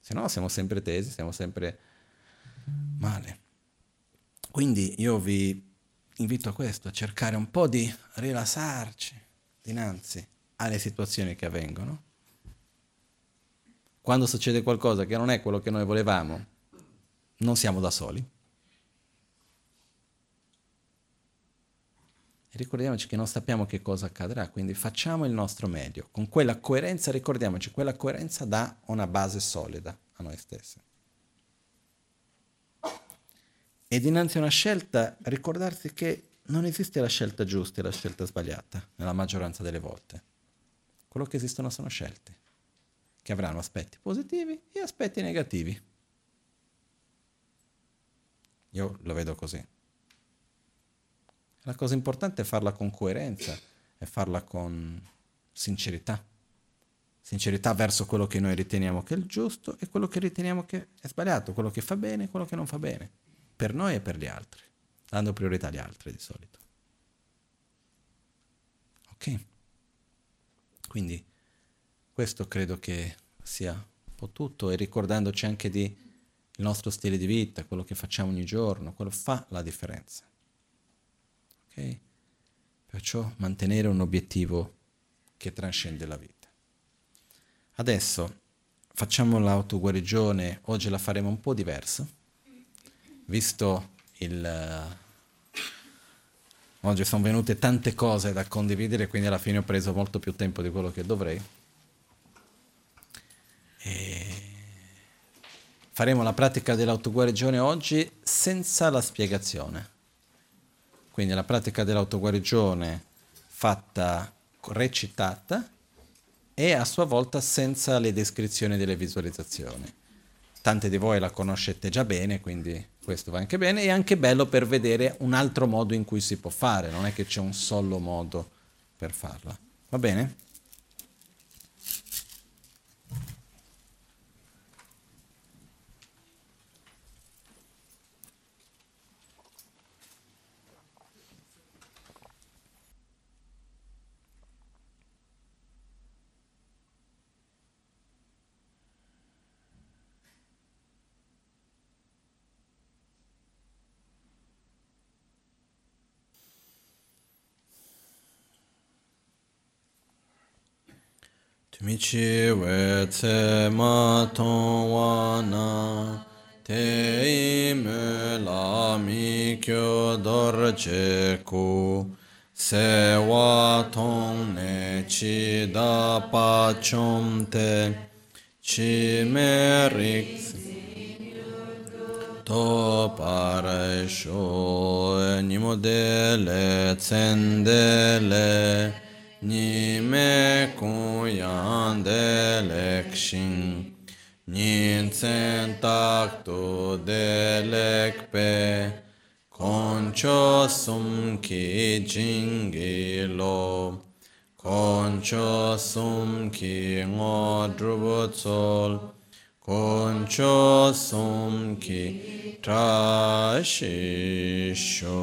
Se no siamo sempre tesi, siamo sempre male. Quindi io vi invito a questo, a cercare un po' di rilassarci dinanzi alle situazioni che avvengono. Quando succede qualcosa che non è quello che noi volevamo, non siamo da soli. Ricordiamoci che non sappiamo che cosa accadrà, quindi facciamo il nostro meglio. Con quella coerenza, ricordiamoci, quella coerenza dà una base solida a noi stessi. E dinanzi a una scelta ricordarsi che non esiste la scelta giusta e la scelta sbagliata nella maggioranza delle volte. Quello che esistono sono scelte che avranno aspetti positivi e aspetti negativi. Io lo vedo così. La cosa importante è farla con coerenza e farla con sincerità. Sincerità verso quello che noi riteniamo che è il giusto e quello che riteniamo che è sbagliato, quello che fa bene e quello che non fa bene, per noi e per gli altri, dando priorità agli altri di solito. Ok? Quindi questo credo che sia un po' tutto e ricordandoci anche di il nostro stile di vita, quello che facciamo ogni giorno, quello fa la differenza. Ok? Perciò mantenere un obiettivo che trascende la vita. Adesso facciamo l'autoguarigione, oggi la faremo un po' diversa, visto il... Uh, oggi sono venute tante cose da condividere, quindi alla fine ho preso molto più tempo di quello che dovrei. E faremo la pratica dell'autoguarigione oggi senza la spiegazione. Quindi la pratica dell'autoguarigione fatta recitata e a sua volta senza le descrizioni delle visualizzazioni. Tante di voi la conoscete già bene, quindi questo va anche bene, è anche bello per vedere un altro modo in cui si può fare, non è che c'è un solo modo per farla. Va bene? Mi chi we tse ma tong wa na te i me la mi kyo dor che ku se wa tong ne chi da pa chom te chi me rik to pare sho ni mo de ni me kun yan de lekshin ni tsen tak tu de lek pe koncho sum ki jingi lo koncho sum ki ngo drubo tsol koncho sum ki sho